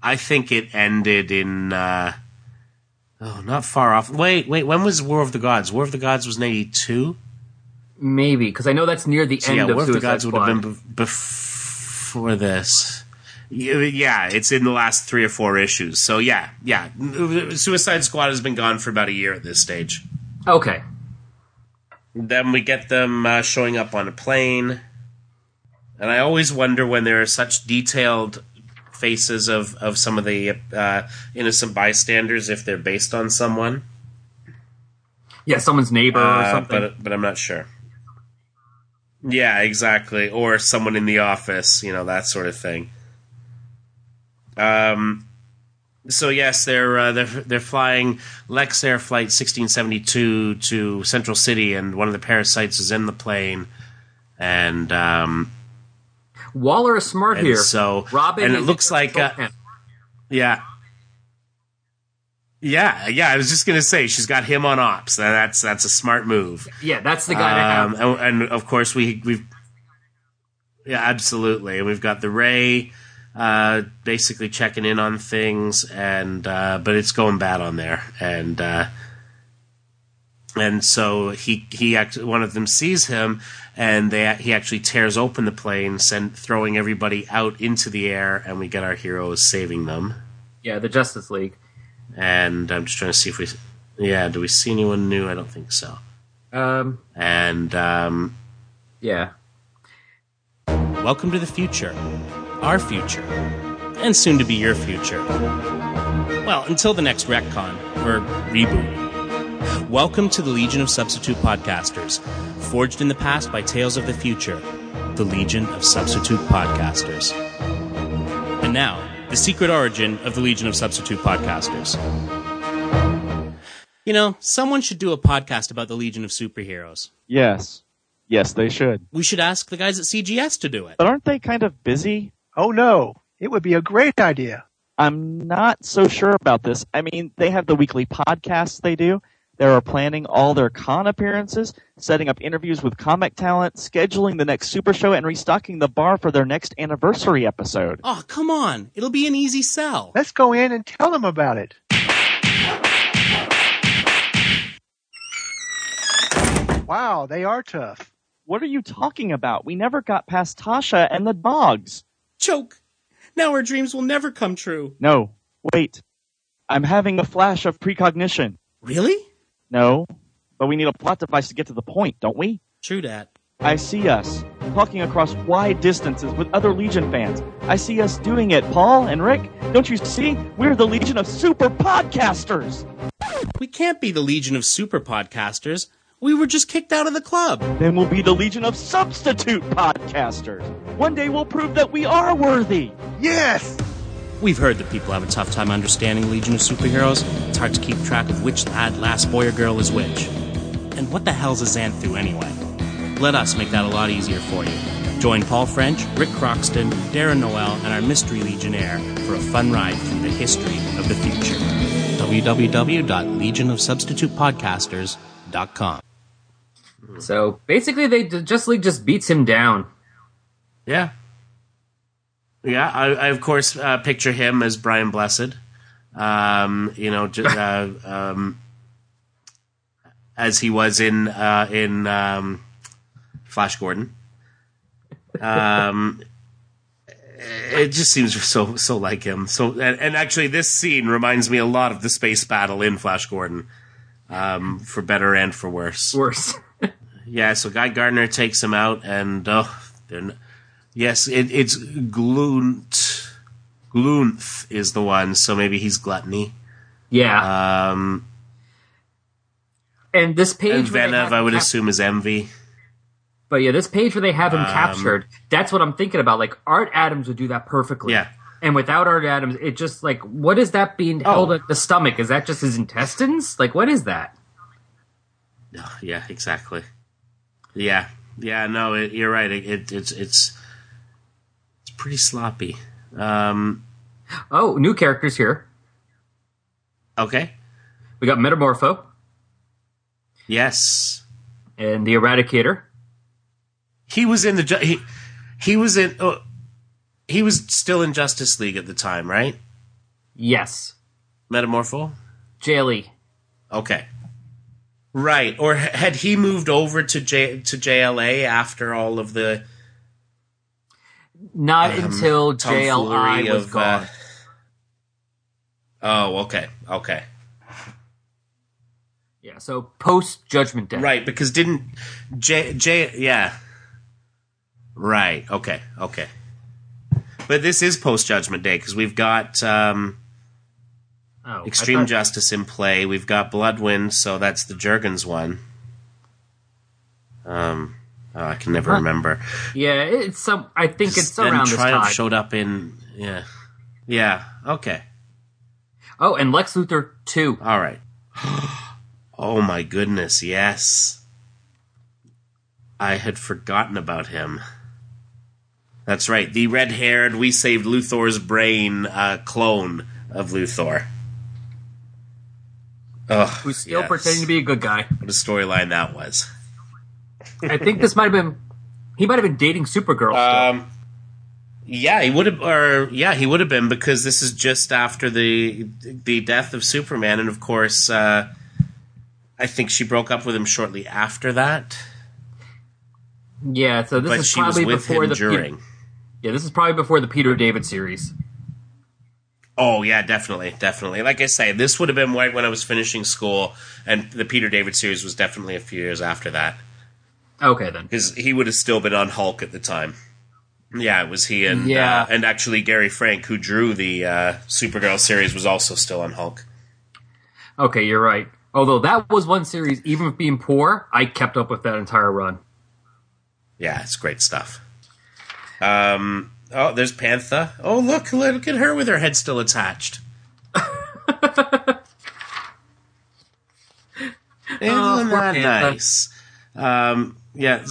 i think it ended in uh, oh not far off wait wait when was war of the gods war of the gods was in 82 Maybe because I know that's near the So end yeah, of War of the Suicide Gods would have been be- before this. Yeah, it's in the last three or four issues. So yeah, yeah, Suicide Squad has been gone for about a year at this stage. Okay. Then we get them uh, showing up on a plane, and I always wonder when there are such detailed faces of of some of the uh, innocent bystanders if they're based on someone. Yeah, someone's neighbor or Uh, something. but but I'm not sure. Yeah, exactly. Or someone in the office, you know, that sort of thing. Um. So yes, they're uh, they're they're flying Lex Air Flight 1672 to Central City, and one of the parasites is in the plane, and um, Waller is smart here. so Robin and it looks like uh, yeah. Yeah, yeah. I was just gonna say she's got him on ops. That's that's a smart move. yeah, that's the guy to Um, have. and, and of course we we've yeah absolutely we've got the Ray uh, basically checking in on things and uh, but it's going bad on there and uh, and so he he act, one of them sees him and they he actually tears open the plane send throwing everybody out into the air and we get our heroes saving them Yeah, the Justice League. and I'm just trying to see if we yeah do we see anyone new I don't think so Um, and um, yeah. Welcome to the future. Our future, and soon to be your future. Well, until the next retcon, or reboot. Welcome to the Legion of Substitute Podcasters, forged in the past by Tales of the Future, the Legion of Substitute Podcasters. And now, the secret origin of the Legion of Substitute Podcasters. You know, someone should do a podcast about the Legion of Superheroes. Yes. Yes, they should. We should ask the guys at CGS to do it. But aren't they kind of busy? Oh no, it would be a great idea. I'm not so sure about this. I mean, they have the weekly podcasts they do. They are planning all their con appearances, setting up interviews with comic talent, scheduling the next super show, and restocking the bar for their next anniversary episode. Oh, come on. It'll be an easy sell. Let's go in and tell them about it. Wow, they are tough. What are you talking about? We never got past Tasha and the dogs. Choke. Now our dreams will never come true. No, wait. I'm having a flash of precognition. Really? No, but we need a plot device to get to the point, don't we? True that. I see us talking across wide distances with other Legion fans. I see us doing it, Paul and Rick. Don't you see? We're the Legion of Super Podcasters. We can't be the Legion of Super Podcasters. We were just kicked out of the club. Then we'll be the Legion of Substitute Podcasters. One day we'll prove that we are worthy. Yes! We've heard that people have a tough time understanding Legion of Superheroes. It's hard to keep track of which lad, last boy, or girl is which. And what the hell's a Xanthu anyway? Let us make that a lot easier for you. Join Paul French, Rick Croxton, Darren Noel, and our mystery Legionnaire for a fun ride through the history of the future. www.legionofsubstitutepodcasters.com. So basically, they Just League just beats him down. Yeah. Yeah, I, I of course uh, picture him as Brian Blessed. Um, you know, just, [LAUGHS] uh, um, as he was in uh, in um, Flash Gordon. Um, it just seems so so like him. So, and, and actually, this scene reminds me a lot of the space battle in Flash Gordon, um, for better and for worse. Worse. [LAUGHS] Yeah, so Guy Gardner takes him out, and n- yes, it, it's Glunt. Glonth is the one, so maybe he's gluttony. yeah. Um, and this page, and Venev, I would cap- assume, is envy. But yeah, this page where they have him Um, captured, that's what I'm thinking about. Like Art Adams would do that perfectly. Yeah. And without Art Adams, it just like what is that being Oh. held at the stomach? Is that just his intestines? Like what is that? Yeah, exactly. Yeah, yeah, no, it, you're right. It, it, it's it's it's pretty sloppy. Um, Oh, new characters here. okay. We got Metamorpho Yes, and the Eradicator. he was in the he he was in oh, he was still in Justice League at the time, right? Yes. Metamorpho. Jaily. Okay. Right. Or had he moved over to J to JLA after all of the Not until JLI was of, gone. uh, Oh, okay. Okay. yeah, so post Judgment Day. Right, because didn't J J yeah. Right. Okay. Okay. But this is post Judgment Day because we've got um, Oh, Extreme thought- Justice in play. We've got Bloodwynd, so that's the Jurgens one. Um, oh, I can never Huh. remember. Yeah, it's some. I think it's then around this Triumph showed up in yeah, yeah. Okay, oh, and Lex Luthor two. all right. oh my goodness, yes. I had forgotten about him. That's right, the red-haired "We Saved Luthor's Brain" uh, clone of Luthor. Ugh, Who's still yes. pretending to be a good guy. What a storyline that was. I think this might have been. He might have been dating Supergirl. Um, yeah, he would have, or yeah, he would have been because this is just after the the death of Superman, and of course, uh, I think she broke up with him shortly after that. yeah, so this but is probably with before him the during. Yeah, this is probably before the Peter David series. Oh yeah, definitely, definitely. Like I say, this would have been right when I was finishing school, and the Peter David series was definitely a few years after that Okay, then. because he would have still been on Hulk at the time. Yeah, it was he and Yeah. uh, and actually Gary Frank, who drew the uh, Supergirl series, was also still on Hulk. Okay, you're right. Although that was one series, even with being poor, I kept up with that entire run. Yeah, it's great stuff. Um, oh, there's Panther. Oh, look, look at her with her head still attached. [LAUGHS] Isn't Oh, Panther. nice? Um, yeah,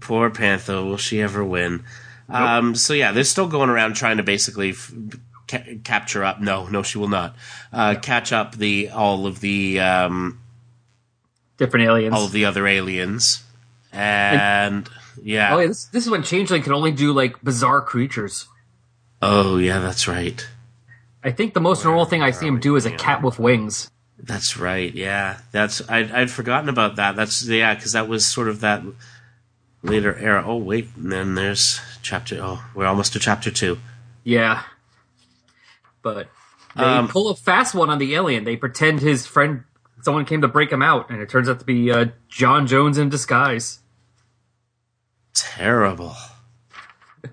poor Panther. Will she ever win? Um, so yeah, they're still going around trying to basically f- ca- capture up. No, no, she will not uh, catch up the all of the um, Different aliens. all of the other aliens, and yeah. oh yeah, this, this is when Changeling can only do like bizarre creatures. Oh, yeah, that's right. I think the most normal thing I see him do is a cat with wings. That's right. Yeah, that's I'd, I'd forgotten about that. That's yeah, because that was sort of that later era. Oh wait, and then there's chapter. Oh, we're almost to chapter two. Yeah. But they Um, pull a fast one on the alien. They pretend his friend, someone came to break him out, and it turns out to be uh, J'onn J'onzz in disguise. Terrible.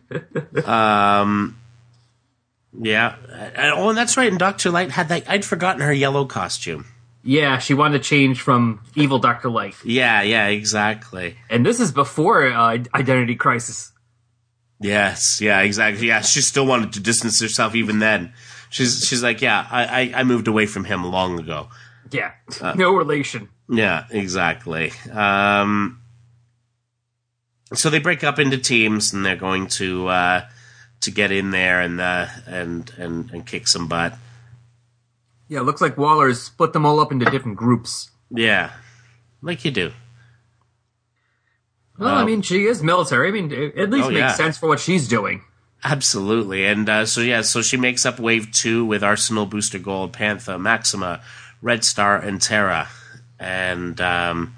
[LAUGHS] um. Yeah. Oh, and that's right. And Doctor Light had that. I'd forgotten her yellow costume. Yeah, she wanted to change from evil Doctor Light, Yeah. Yeah. Exactly. and this is before uh, Identity Crisis. Yes. Yeah. Exactly. Yeah. She still wanted to distance herself even then. She's she's like, yeah, I I, I moved away from him long ago. Yeah, Uh, [LAUGHS] no relation. Yeah, exactly. Um, so they break up into teams, and they're going to uh, to get in there and uh, and and and kick some butt. Yeah, it looks like Waller's split them all up into different groups. Yeah, like you do. Well, I mean, she is military. I mean, it at least Oh, makes yeah. sense for what she's doing. Absolutely, and uh, so yeah, so she makes up Wave Two with Arsenal, Booster Gold, Panther, Maxima, Red Star, and Terra, and um,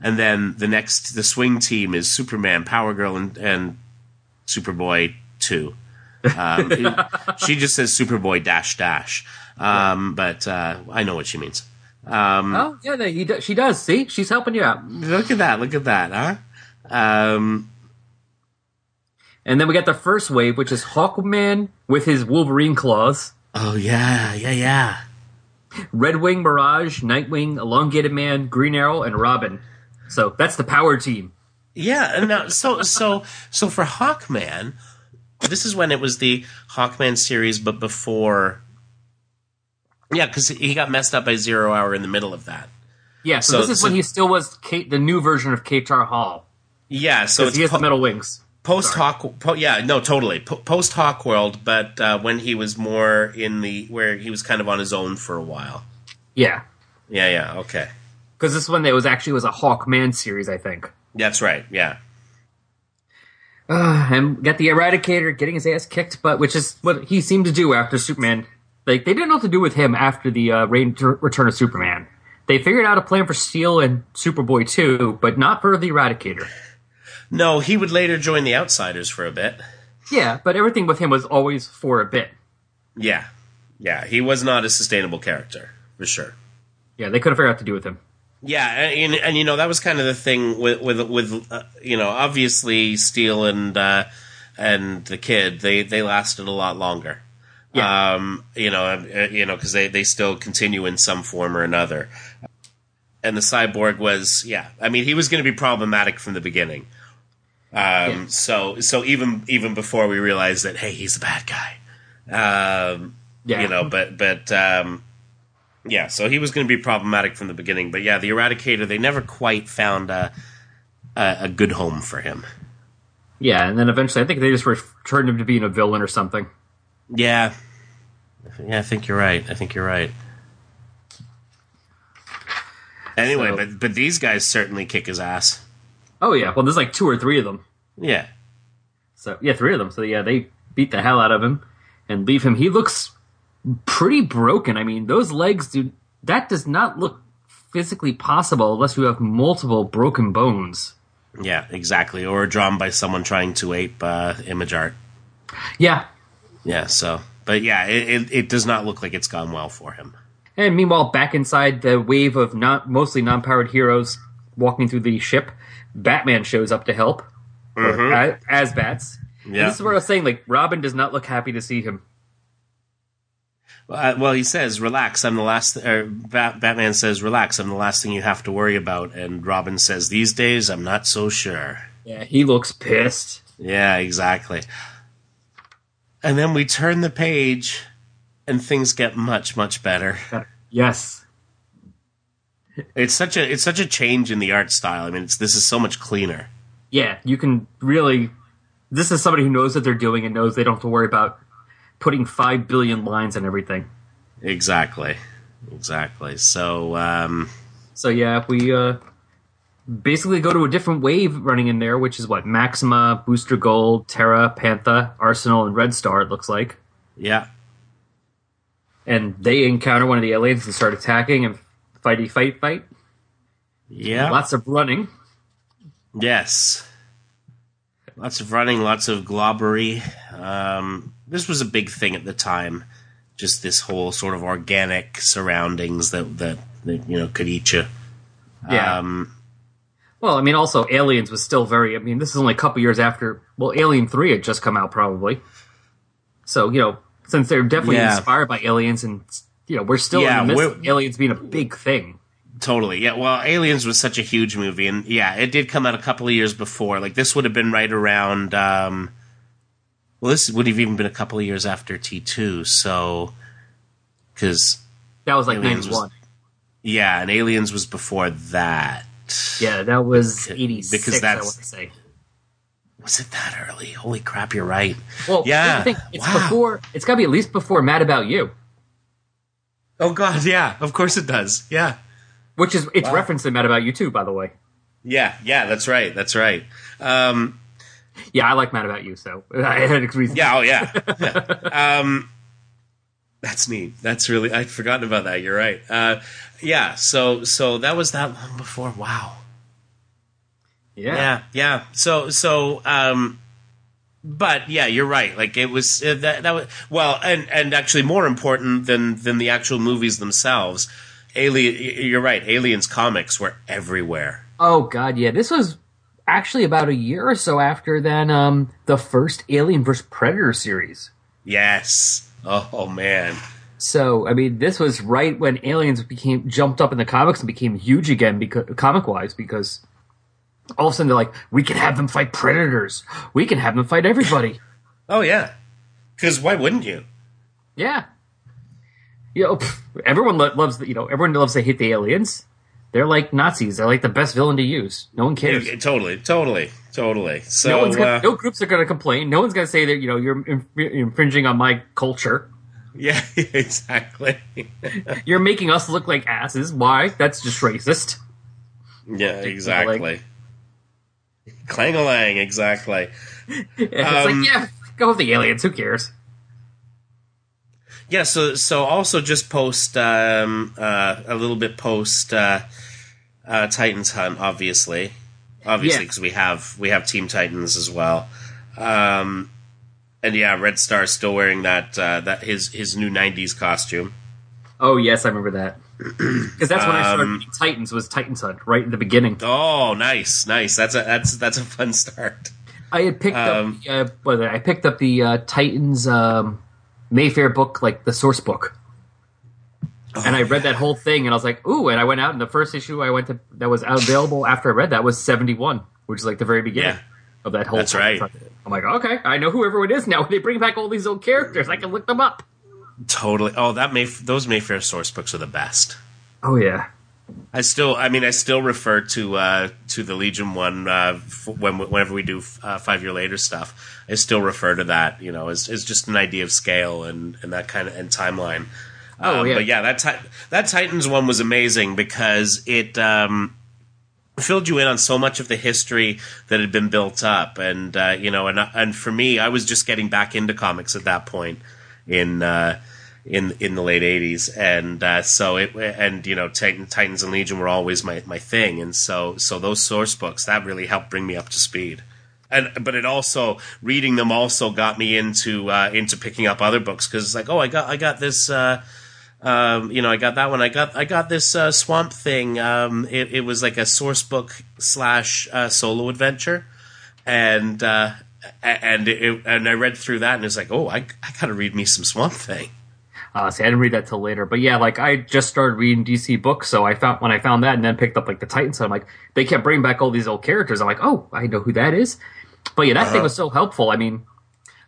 and then the next the swing team is Superman, Power Girl, and, and Superboy Two. Um, it- she just says Superboy dash dash, um, but uh, I know what she means. Um, Oh, yeah, he do, she does. See, she's helping you out. Look at that! Look at that! Huh? Um, And then we got the first wave, which is Hawkman with his Wolverine claws, oh yeah, yeah, yeah. Red Wing Mirage, Nightwing, Elongated Man, Green Arrow, and Robin. So that's the power team. Yeah, and now so so so for Hawkman, this is when it was the Hawkman series, but before. Yeah, because he got messed up by Zero Hour in the middle of that. Yeah, so, So- this is so- when he still was Kate, the new version of Katar Hol. Yeah, so it's he has po- the metal wings. post Hawk. Po- yeah, no, totally po- post Hawk World, but uh, when he was more in the where he was kind of on his own for a while. Yeah, Yeah, yeah, okay, because this one that was actually was a Hawkman series, I think. that's right. Yeah, Uh, and got the Eradicator getting his ass kicked, but which is what he seemed to do after Superman. Like they didn't know what to do with him after the uh, Return of Superman. They figured out a plan for Steel and Superboy too, but not for the Eradicator. no, he would later join the Outsiders for a bit. Yeah, but everything with him was always for a bit. Yeah, yeah, he was not a sustainable character for sure. Yeah, they couldn't figure out what to do with him. Yeah, and, and, you know that was kind of the thing with with with uh, you know obviously Steel and uh, and the kid they they lasted a lot longer. Yeah. Um, you know, uh, you know because they they still continue in some form or another. And the cyborg was yeah, I mean he was going to be problematic from the beginning. Um, Yeah. so so even even before we realized that hey he's a bad guy. Um, Yeah. you know, but but um, yeah, so he was going to be problematic from the beginning. But yeah, the Eradicator they never quite found a a, a good home for him. Yeah, and then eventually I think they just returned him to being a villain or something. Yeah, yeah, I think you're right. I think you're right. Anyway, So- but but these guys certainly kick his ass. Oh yeah, well there's like two or three of them. Yeah, So yeah, three of them. So yeah, they beat the hell out of him and leave him. He looks pretty broken. I mean, those legs, dude. That does not look physically possible unless you have multiple broken bones. yeah, exactly. Or drawn by someone trying to ape uh, image art. Yeah. Yeah, so but yeah, it, it it does not look like it's gone well for him. And meanwhile, back inside the wave of not mostly non-powered heroes walking through the ship, Batman shows up to help or as, as bats, And Yeah. this is what I was saying. Like Robin does not look happy to see him. Uh, well, he says, "Relax. I'm the last." Or Bat- Batman says, "Relax. I'm the last thing you have to worry about." And Robin says, "These days, I'm not so sure." Yeah, he looks pissed. Yeah, exactly. And then we turn the page, and things get much, much better. Yes. It's such a it's such a change in the art style. I mean, it's, this is so much cleaner. Yeah, you can really. This is somebody who knows what they're doing and knows they don't have to worry about putting five billion lines and everything. Exactly, exactly. So, um, So yeah, we uh, basically go to a different wave running in there, which is what Maxima, Booster Gold, Terra, Panther, Arsenal, and Red Star. It looks like, yeah, and they encounter one of the aliens and start attacking and fighty fight fight. yeah. Lots of running. Yes. Lots of running, lots of globbery. Um, this was a big thing at the time. Just this whole sort of organic surroundings that that, that you know could eat you. Yeah. Um, Well, I mean, also Aliens was still very. I mean, this is only a couple years after. Well, Alien Three had just come out, probably. So you know, since they're definitely Yeah. inspired by Aliens, and you know, we're still Yeah, in the midst we're- of Aliens being a big thing. totally. Yeah. Well, Aliens was such a huge movie, and yeah, it did come out a couple of years before. Like this would have been right around. Um, well, this would have even been a couple of years after T two. So, because That was like Aliens ninety was- one. yeah, and Aliens was before that. Yeah, that was Because eighty six. I that's- want to say. Was it that early? Holy crap! You're right. Well, Yeah. it's Wow. before. It's got to be at least before Mad About You, Oh God, yeah, of course it does. Yeah, which is it's Wow. referenced in Mad About You too, by the way. yeah, yeah. That's right. That's right. Um, Yeah, I like Mad About You, so [LAUGHS] I had a reason. yeah. Oh yeah. [LAUGHS] yeah. Um, that's neat. That's really. I'd forgotten about that. You're right. Uh, yeah. So so that was that long before. Wow. yeah, Yeah. Yeah. So so. Um, but yeah, you're right. Like it was uh, that, that was well, and and actually more important than than the actual movies themselves. Alien, you're right. Aliens comics were everywhere. Oh god, yeah. This was actually about a year or so after then um the first Alien vs Predator series. Yes. Oh, oh man. So, I mean, this was right when aliens became jumped up in the comics and became huge again because comic wise because all of a sudden they're like, we can have them fight predators. We can have them fight everybody. [LAUGHS] Oh yeah. Because why wouldn't you? yeah. You know, pff, everyone lo- loves the, you know, everyone loves to hate the aliens. They're like Nazis. They're like the best villain to use. No one cares. Yeah, totally, totally, totally. So no one's gonna, uh, no groups are going to complain. No one's going to say that you know you're inf- infringing on my culture. [LAUGHS] yeah, exactly. [LAUGHS] You're making us look like asses. Why? That's just racist. yeah, exactly. Clang-a-lang, exactly. And [LAUGHS] it's Um, like, yeah, go with the aliens. Who cares? Yeah, so so also just post um, uh, a little bit post uh, uh, Titans Hunt, obviously, obviously Yeah. because we have we have Team Titans as well, um, and yeah, Red Star still wearing that uh, that his his new '90s costume. Oh yes, I remember that. [CLEARS THROAT] Because that's when I started Um, reading Titans was Titans Hunt right in the beginning. Oh, nice, nice. That's a that's that's a fun start. I had picked um, up the, uh, I picked up the uh, Titans um, Mayfair book, like the source book, and I read that whole thing, and I was like, ooh! And I went out, and the first issue I went to that was available after I read that was seventy one, which is like the very beginning Yeah. of that whole. That's right. I'm like, okay, I know who everyone is now. When [LAUGHS] they bring back all these old characters, I can look them up. Totally. Oh, that May those Mayfair source books are the best. Oh yeah, I still, I mean, I still refer to uh, to the Legion one uh, f- when whenever we do uh, five year later stuff. I still refer to that, you know, as, as just an idea of scale and, and that kind of and timeline. Oh, Um, yeah. but yeah, that that Titans one was amazing because it um, filled you in on so much of the history that had been built up, and uh, you know, and and for me, I was just getting back into comics at that point in. Uh, in in the late '80s, and uh, so it and you know Titan, Titans and Legion were always my, my thing, and so so those source books that really helped bring me up to speed, and but it also reading them also got me into uh, into picking up other books because it's like oh I got I got this. Uh, um, you know, I got that one. I got I got this uh, Swamp Thing. Um, it, it was like a source book slash uh, solo adventure, and uh, and it, and I read through that and it's like, oh, I I gotta read me some Swamp Thing. Uh, see, I didn't read that till later, but yeah, like I just started reading DC books, so I found when I found that and then picked up like the Titans, so I'm like, they kept bringing back all these old characters. I'm like, oh, I know who that is. But yeah, that thing was so helpful. I mean,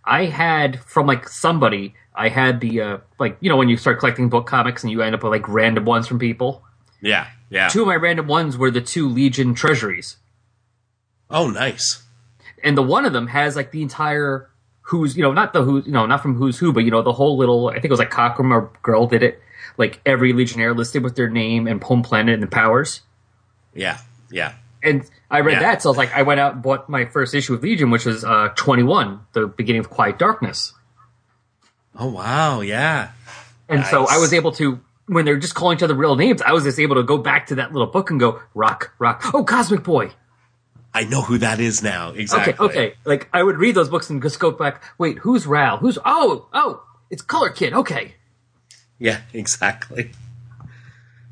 I had from like somebody, I had the uh, like you know when you start collecting book comics and you end up with like random ones from people. Yeah, yeah. Two of my random ones were the two Legion treasuries. Oh, nice. and the one of them has like the entire who's you know not the who you know not from who's who but you know the whole little I think it was like Cockrum or Grell did it like every legionnaire listed with their name and home planet and the powers Yeah, yeah. and I read Yeah. that so I was like I went out and bought my first issue of Legion which was uh 21 the beginning of Quiet Darkness Oh, wow, yeah. and so I was able to when they're just calling each other real names I was just able to go back to that little book and go rock rock oh Cosmic Boy I know who that is now. Exactly. Okay, okay. Like I would read those books and just go back. Wait, who's Ral? Who's oh oh? It's Color Kid. Okay. Yeah, [LAUGHS] exactly.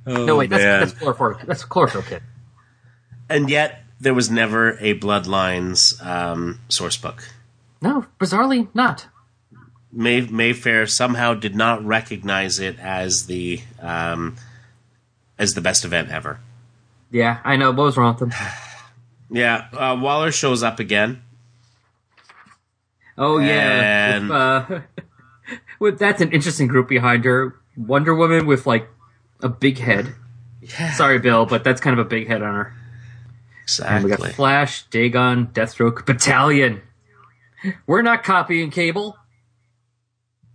Oh, No wait, that's man. that's Chlorophyll. That's Chlorophyll Kid. and yet there was never a Bloodlines um, source book. No, bizarrely not. May- Mayfair somehow did not recognize it as the um, as the best event ever. Yeah, I know. What was wrong with them? [SIGHS] Yeah, uh, Waller shows up again. Oh yeah, And- with, uh, [LAUGHS] with that's an interesting group behind her. Wonder Woman with like a big head. Yeah, Sorry, Bill, but that's kind of a big head on her. And we got. Flash, Dagon, Deathstroke, Battalion. We're not copying Cable.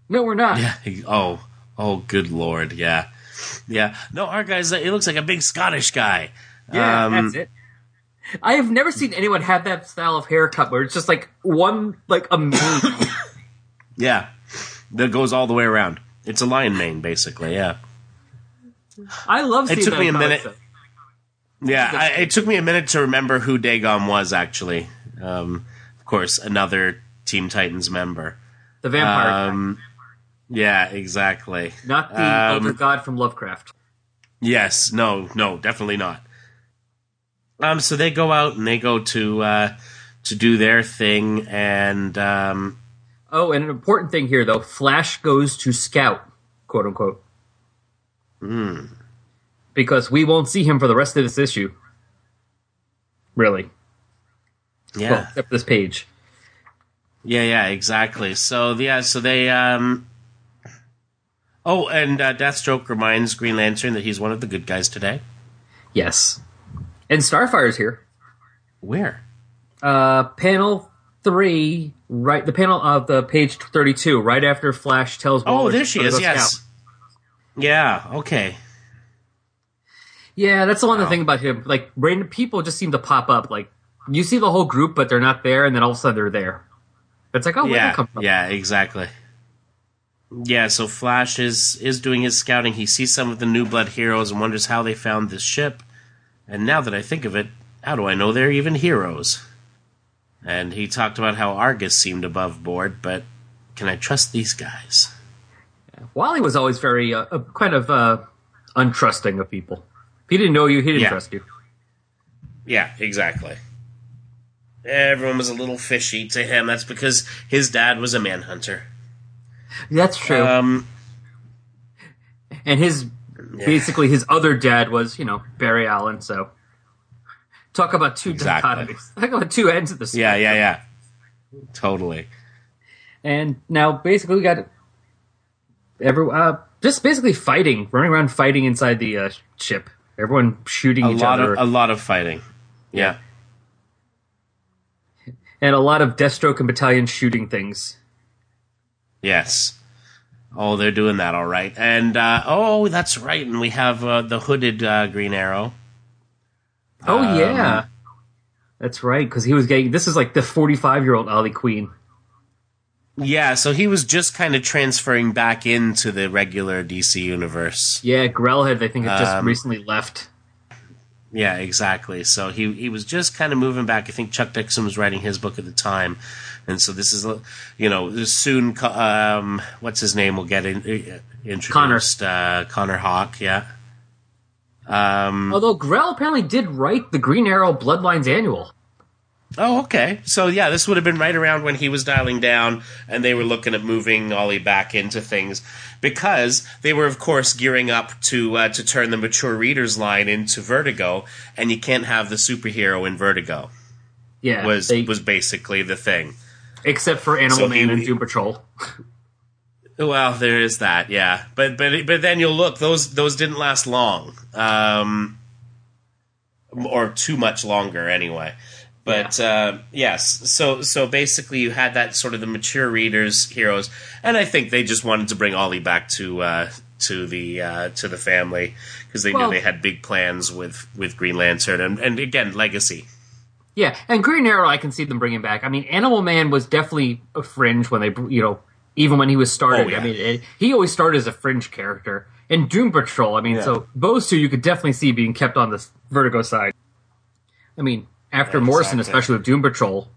No, we're not. Yeah. Oh, oh, good lord. Yeah, yeah. No, our guy's. It looks like a big Scottish guy. Yeah, Um, that's it. I have never seen anyone have that style of haircut where it's just like one, like a mane. [COUGHS] Yeah, that goes all the way around. It's a lion mane, basically. Yeah. I love It took me a minute. Yeah, I, it took me a minute to remember who Dagon was actually. Um, of course, another Team Titans member. The vampire, Um, yeah, exactly. not the um, elder god from Lovecraft. Yes, no, no, definitely not. Um, so they go out and they go to uh, to do their thing, and um, Oh, and an important thing here though: Flash goes to scout, quote unquote, hmm, because we won't see him for the rest of this issue. Really, yeah, well, except this page. yeah, yeah, exactly. So yeah, so they. Um, oh, and uh, Deathstroke reminds Green Lantern that he's one of the good guys today. Yes, and Starfire's here. Where? Uh, panel three, right? The panel of the page thirty-two, right after Flash tells. Oh, there she is. Yes. scout. Yeah. Okay. Yeah, that's the one Wow. thing about him. Like random people just seem to pop up. Like you see the whole group, but they're not there, and then all of a sudden they're there. It's like, oh, yeah. that come from? Yeah. Exactly. Yeah. So Flash is is doing his scouting. He sees some of the New Blood heroes and wonders how they found this ship. And now that I think of it, how do I know they're even heroes? And he talked about how Argus seemed above board, but can I trust these guys? Wally was always very uh, uh, kind of uh, untrusting of people. If he didn't know you, he didn't Yeah. trust you. Yeah, exactly. Everyone was a little fishy to him. That's because his dad was a manhunter. That's true. Um, and his basically his other dad was, you know, Barry Allen. So talk about two Exactly. dichotomies. [LAUGHS] Talk about two ends of the story. yeah, yeah, yeah. Totally. And now basically we got every uh, just basically fighting, running around fighting inside the uh, ship. Everyone shooting A each lot other, of a lot of fighting. Yeah. and a lot of Deathstroke and Battalion shooting things. Yes. Oh, they're doing that all right. And uh, oh, that's right. And we have uh, the hooded uh, Green Arrow. Oh Um, yeah, that's right. Because he was getting this is like the forty-five-year-old Ollie Queen. Yeah, so he was just kind of transferring back into the regular DC universe. Yeah, Grell had I think had just Um, recently left. Yeah, exactly. So he he was just kind of moving back. I think Chuck Dixon was writing his book at the time, and so this is you know soon. Um, what's his name? will get in, uh, introduced. Uh, Connor Hawke. Yeah. Um, Although Grell apparently did write the Green Arrow Bloodlines annual. Oh, okay. So yeah, this would have been right around when he was dialing down, and they were looking at moving Ollie back into things because they were, of course, gearing up to uh, to turn the mature readers line into Vertigo, and you can't have the superhero in Vertigo. Yeah, Was they- was basically the thing. Except for Animal So Man he- and Doom Patrol. [LAUGHS] Well, there is that, yeah. But but but then you'll look; those those didn't last long, um, or too much longer, anyway. But uh, yes, so so basically, you had that sort of the mature readers heroes, and I think they just wanted to bring Ollie back to uh, to the uh, to the family because they Well- knew they had big plans with with Green Lantern, and, and again, legacy. Yeah, and Green Arrow, I can see them bringing back. I mean, Animal Man was definitely a fringe when they, you know, even when he was started. Oh, yeah. I mean, it, he always started as a fringe character. And Doom Patrol, I mean, Yeah. so those two you could definitely see being kept on the Vertigo side. I mean, after Yeah, Morrison, exactly. especially with Doom Patrol,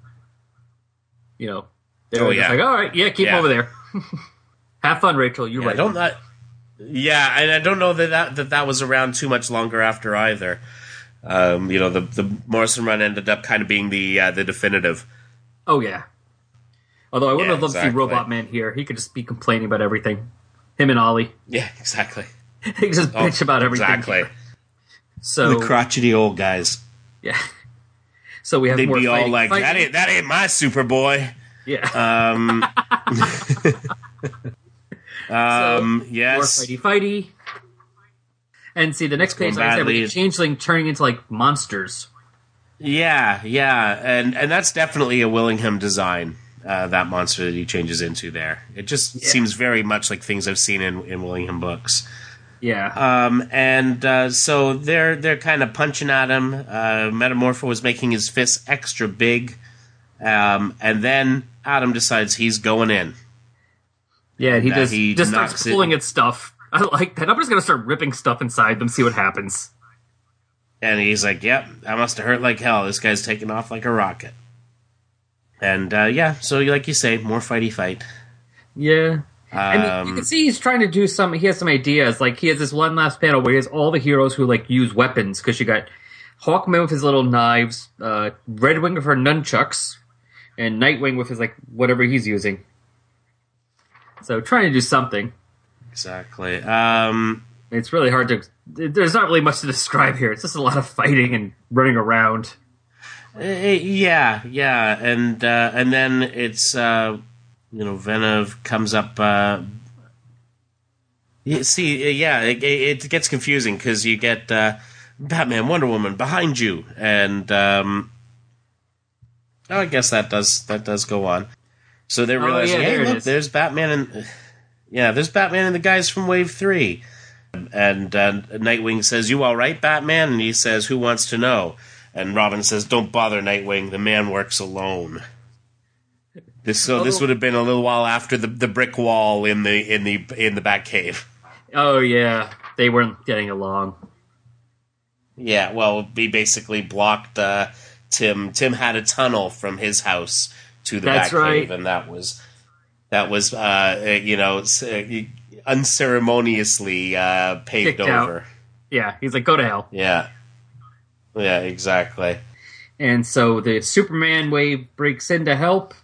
you know, they Oh, were just yeah. like, all right, yeah, keep him over there. [LAUGHS] Have fun, Rachel. You're right. don't not. Yeah, and I don't know that that, that that was around too much longer after either. Um, you know, the the Morrison run ended up kind of being the uh, the definitive. Oh yeah. Although I would Yeah, have loved to see. Robot Man here. He could just be complaining about everything. Him and Ollie. [LAUGHS] Yeah, exactly. [LAUGHS] he could just bitch about everything. Oh, Exactly. So The crotchety old guys. yeah. [LAUGHS] So we have They'd more be all like, fighting. "That ain't that ain't my Superboy." Yeah. Um, um, more yes, fighty fighty. And see the next page, like I said, get changeling turning into like monsters. yeah, yeah, and and that's definitely a Willingham design. Uh, that monster that he changes into there, it just seems very much like things I've seen in in Willingham books. Yeah. Um, and uh, so they're they're kind of punching at him. Uh, Metamorpho was making his fists extra big, um, and then Atom decides he's going in. yeah, he just he just starts it- pulling at stuff. I like that. I'm just gonna start ripping stuff inside them, see what happens. And he's like, "Yep, that must have hurt like hell. This guy's taking off like a rocket." And uh, yeah, so like you say, more fighty fight. Yeah. I mean, you Um, can see he's trying to do some. He has some ideas. Like he has this one last panel where he has all the heroes who like use weapons because you got Hawkman with his little knives, uh, Redwing with her nunchucks, and Nightwing with his like whatever he's using. So trying to do something. Exactly. Um, It's really hard to. There's not really much to describe here. It's just a lot of fighting and running around. eh, yeah, yeah, and uh, and then it's uh, you know Venom comes up. Uh, see, uh, yeah, it, it gets confusing because you get uh, Batman, Wonder Woman behind you, and um, oh, I guess that does that does go on. So they're Oh, yeah, there hey, look, there's Batman and yeah, there's Batman and the guys from Wave Three. And uh, Nightwing says, "You all right, Batman?" And he says, "Who wants to know?" And Robin says, "Don't bother, Nightwing. The man works alone." This so this Oh. would have been a little while after the, the brick wall in the in the in the Batcave. Oh yeah, they weren't getting along. Yeah, well, he basically blocked uh, Tim. Tim had a tunnel from his house to the That's Batcave, right. and that was that was uh, uh, you know uh, unceremoniously uh, paved Kicked out. over. Yeah, he's like, go to hell. Yeah, yeah, exactly. And so the Superman wave breaks in to help.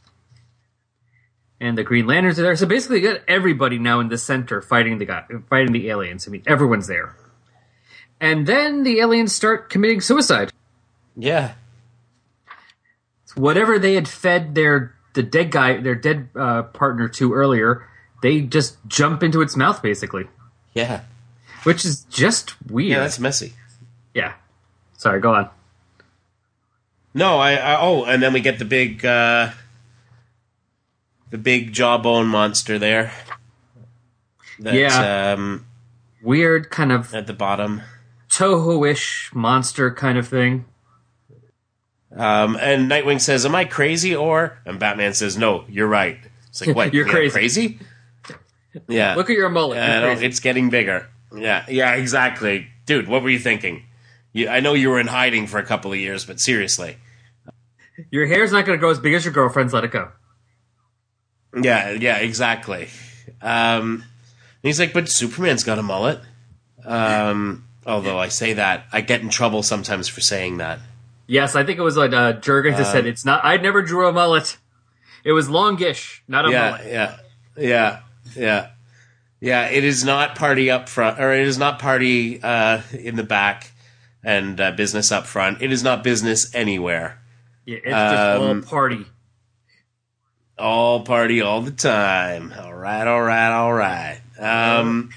And the Green Lanterns are there. So basically, you got everybody now in the center fighting the guy, fighting the aliens. I mean, everyone's there. And then the aliens start committing suicide. Yeah, Whatever they had fed their the dead guy, their dead uh, partner to earlier, they just jump into its mouth, basically, yeah, which is just weird. yeah. That's messy. yeah. Sorry, go on. No, I, I oh, and then we get the big uh, the big jawbone monster there. That, Yeah. um, Weird kind of at the bottom. Toho-ish monster kind of thing. Um, and Nightwing says, "Am I crazy?" Or and Batman says, "No, you're right." It's like, what? [LAUGHS] You're yeah, crazy. crazy? Yeah. Look at your mullet. I You're know, crazy. it's getting bigger. Yeah, yeah, exactly, dude. What were you thinking? You, I know you were in hiding for a couple of years, but seriously, Your hair's not going to grow as big as your girlfriend's. Let it go. yeah, yeah, exactly. Um, and he's like, but Superman's got a mullet. Um, although I say that, I get in trouble sometimes for saying that. Yes, I think it was like uh, Jurgens that said it's not. I never drew a mullet. It was longish, not a yeah, mullet. yeah, yeah, yeah, yeah. It is not party up front, or it is not party uh, in the back, and uh, business up front. It is not business anywhere. Yeah, it's just all Um, party. All party all the time. All right, all right, all right. Um,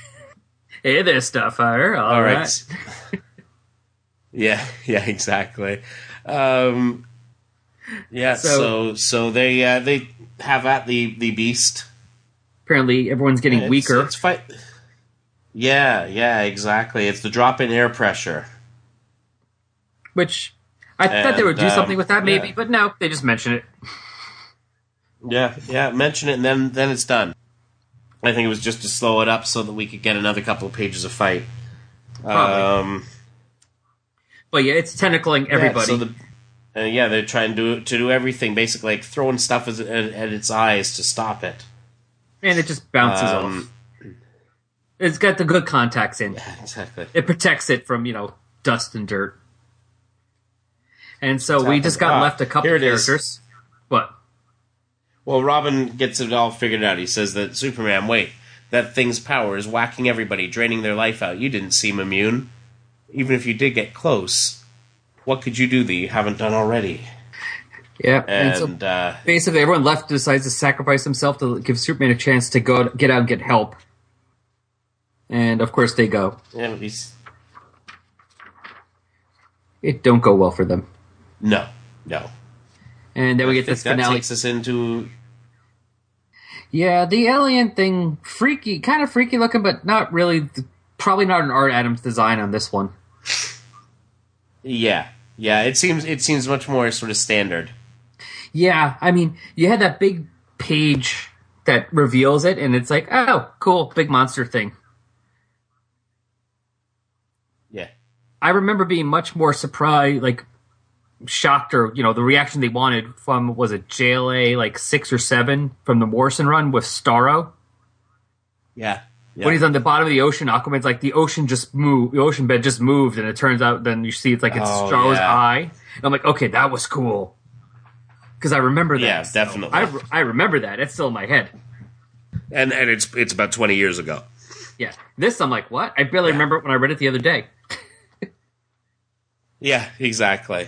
Hey there, Starfire. All all right. right. [LAUGHS] yeah, [LAUGHS] yeah, exactly. Um, yeah, So- so so they uh, they have at the the beast. Apparently, everyone's getting It's- weaker. It's fight. Yeah, yeah, exactly. It's the drop in air pressure. which I thought they would do um, something with that, maybe, yeah. but no, they just mention it. Yeah, yeah. Mention it, and then then it's done. I think it was just to slow it up so that we could get another couple of pages of fight. Probably. Um, But yeah, it's tentacling everybody. Yeah, so the, uh, yeah, they're trying to do to do everything, basically like throwing stuff at, at, its eyes to stop it. and it just bounces Um, off. It's got the good contacts in. Exactly. It protects it from, you know, dust and dirt. And so we just got left a couple here it is. characters. What? Well, Robin gets it all figured out. He says that Superman, wait, that thing's power is whacking everybody, draining their life out. You didn't seem immune. Even if you did get close, what could you do that you haven't done already? Yeah. And, And, so uh, basically, everyone left decides to sacrifice himself to give Superman a chance to go get out and get help. And of course, they go. yeah, he's It don't go well for them. no, no. And then we get I this that finale. takes us into Yeah, the alien thing, freaky, kind of freaky looking, but not really. Probably not an Art Adams design on this one. Yeah, yeah. It seems it seems much more sort of standard. Yeah, I mean, you had that big page that reveals it, and it's like, oh, cool, big monster thing. Yeah, I remember being much more surprised, like shocked, or you know, the reaction they wanted from was it JLA like six or seven from the Morrison run with Starro yeah. Yeah. when he's on the bottom of the ocean. Aquaman's like the ocean just moved, the ocean bed just moved, and it turns out then you see it's like it's Oh, Starro's yeah. eye. And I'm like, okay, that was cool because I remember that. Yeah, So definitely. I I remember that. It's still in my head. and and it's it's about twenty years ago. Yeah, this I'm like, what? I barely remember it when I read it the other day. Yeah, exactly,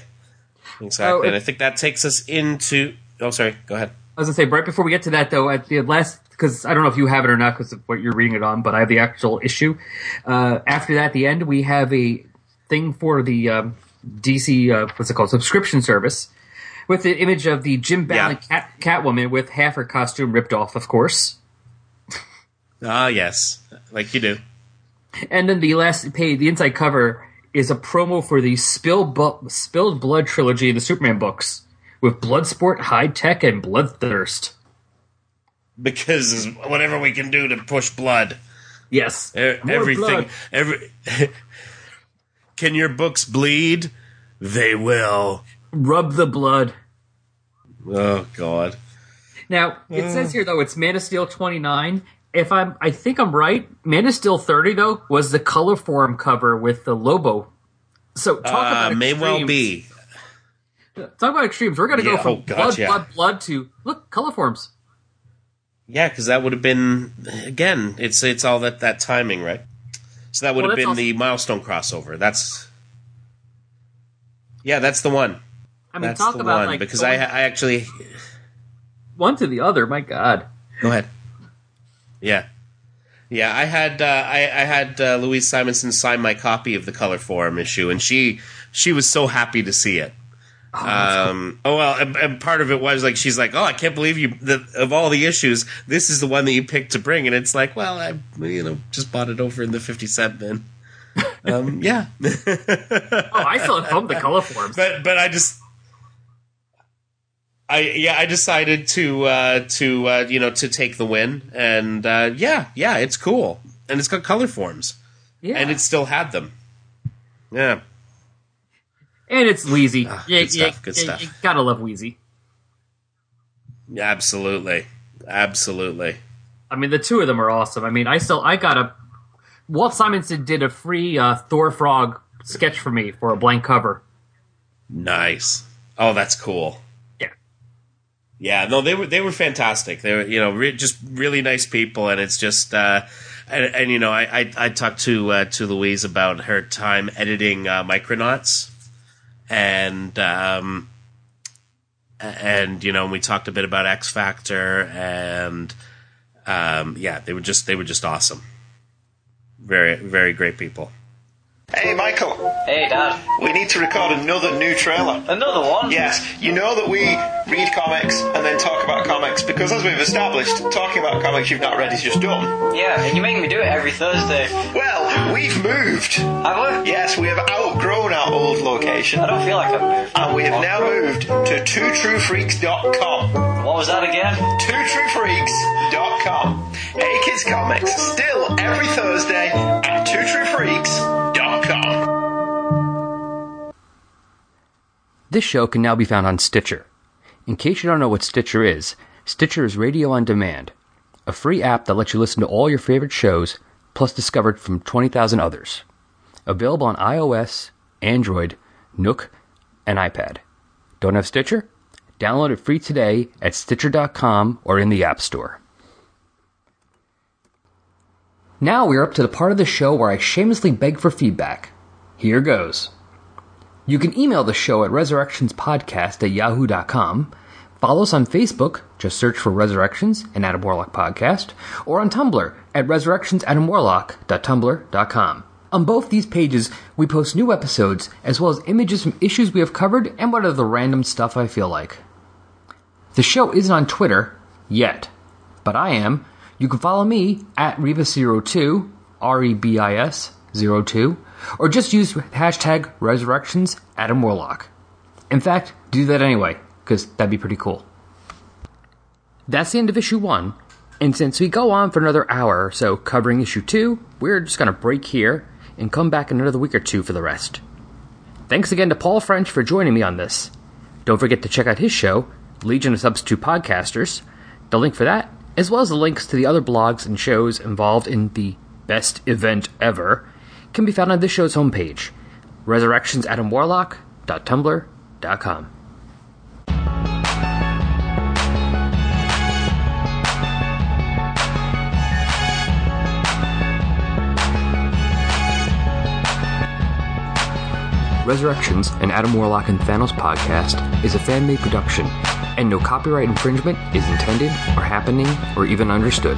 exactly. Oh, and I think that takes us into. Oh, sorry. Go ahead. I was gonna say right before we get to that though, at the last because I don't know if you have it or not because of what you're reading it on, but I have the actual issue. Uh, after that, at the end we have a thing for the um, DC uh, what's it called subscription service with the image of the Jim Balent cat, Catwoman with half her costume ripped off, of course. [LAUGHS] Ah, yes, like you do. And then the last page, the inside cover is a promo for the Spill Bu- Spilled Blood trilogy of the Superman books with Bloodsport, High Tech, and Bloodthirst. Because it's whatever we can do to push blood, Yes, E- everything, blood. every. [LAUGHS] can your books bleed? They will. Rub the blood. Oh God. Now it says here though it's Man of Steel 29. If I'm, I think I'm right. Man of Steel 30 though was the color form cover with the Lobo. So talk Uh, about may well be. Talk about extremes. We're gonna Yeah, go from oh, God, blood, yeah. blood, blood to look color forms. Yeah, because that would have been again. It's it's all that that timing, right? So that would Well, have been also- the milestone crossover. That's yeah, that's the one. I mean, That's talk the about one like because I I actually one to the other. My God. go ahead. Yeah, yeah. I had uh, I I had uh, Louise Simonson sign my copy of the Colorforms issue, and she she was so happy to see it. Um, oh well, and, and part of it was like she's like, "Oh, I can't believe you! The, of all the issues, this is the one that you picked to bring." And it's like, well, I you know just bought it over in the fifty cent bin. [LAUGHS] Um, yeah, Oh, I still have home the color forms. but but I just. I yeah I decided to uh, to uh, you know to take the win and uh, yeah yeah it's cool and it's got color forms yeah, and it still had them yeah and it's Wheezy. yeah, good yeah, stuff, good yeah, stuff. You gotta love Wheezy. absolutely absolutely I mean, the two of them are awesome. I mean, I still I got a Walt Simonson did a free uh, Thor Frog sketch for me for a blank cover. Nice. Oh, that's cool. Yeah. Yeah, no, they were they were fantastic. They were you know re- just really nice people, and it's just uh, and, and you know I I, I talked to uh, to Louise about her time editing uh, Micronauts, and um, and you know we talked a bit about X Factor, and um, yeah, they were just they were just awesome. Very very great people. Hey, Michael, Hey, Dad. we need to record another new trailer. Another one? Yes, you know that we read comics and then talk about comics because, as we've established, talking about comics you've not read is just dumb. Yeah, and you make me do it every Thursday. Well, we've moved. Have we? Yes, we have outgrown our old location I don't feel like I've moved. and we have now moved to twotruefreaks.com. What was that again? twotruefreaks.com. Hey Kids Comics, still every Thursday at twotruefreaks.com. This show can now be found on Stitcher. In case you don't know what Stitcher is, Stitcher is radio on demand, a free app that lets you listen to all your favorite shows, plus discovered from 20,000 others. Available on iOS, Android, Nook, and iPad. Don't have Stitcher? Download it free today at Stitcher.com or in the App Store. Now we are up to the part of the show where I shamelessly beg for feedback. Here goes. You can email the show at resurrectionspodcast at yahoo.com. Follow us on Facebook, just search for Resurrections and Adam Warlock Podcast, or on Tumblr at resurrectionsadamwarlock.tumblr.com. On both these pages, we post new episodes, as well as images from issues we have covered and what other random stuff I feel like. The show isn't on Twitter, yet, but I am. You can follow me at Rebis02, R E B I S 02, or just use hashtag Resurrections Adam Warlock. In fact, do that anyway, because that'd be pretty cool. That's the end of issue 1, and since we go on for another hour or so covering issue 2, we're just gonna break here and come back in another week or two for the rest. Thanks again to Paul French for joining me on this. Don't forget to check out his show, Legion of Substitute Podcasters. The link for that, as well as the links to the other blogs and shows involved in the best event ever, can be found on this show's homepage, resurrectionsadamwarlock.tumblr.com. Resurrections, an Adam Warlock and Thanos podcast, is a fan made production, and no copyright infringement is intended, or happening, or even understood.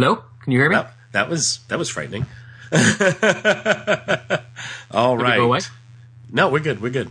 Hello? Can you hear me? That, that was that was frightening. [LAUGHS] All Did right. go away? No, we're good. We're good.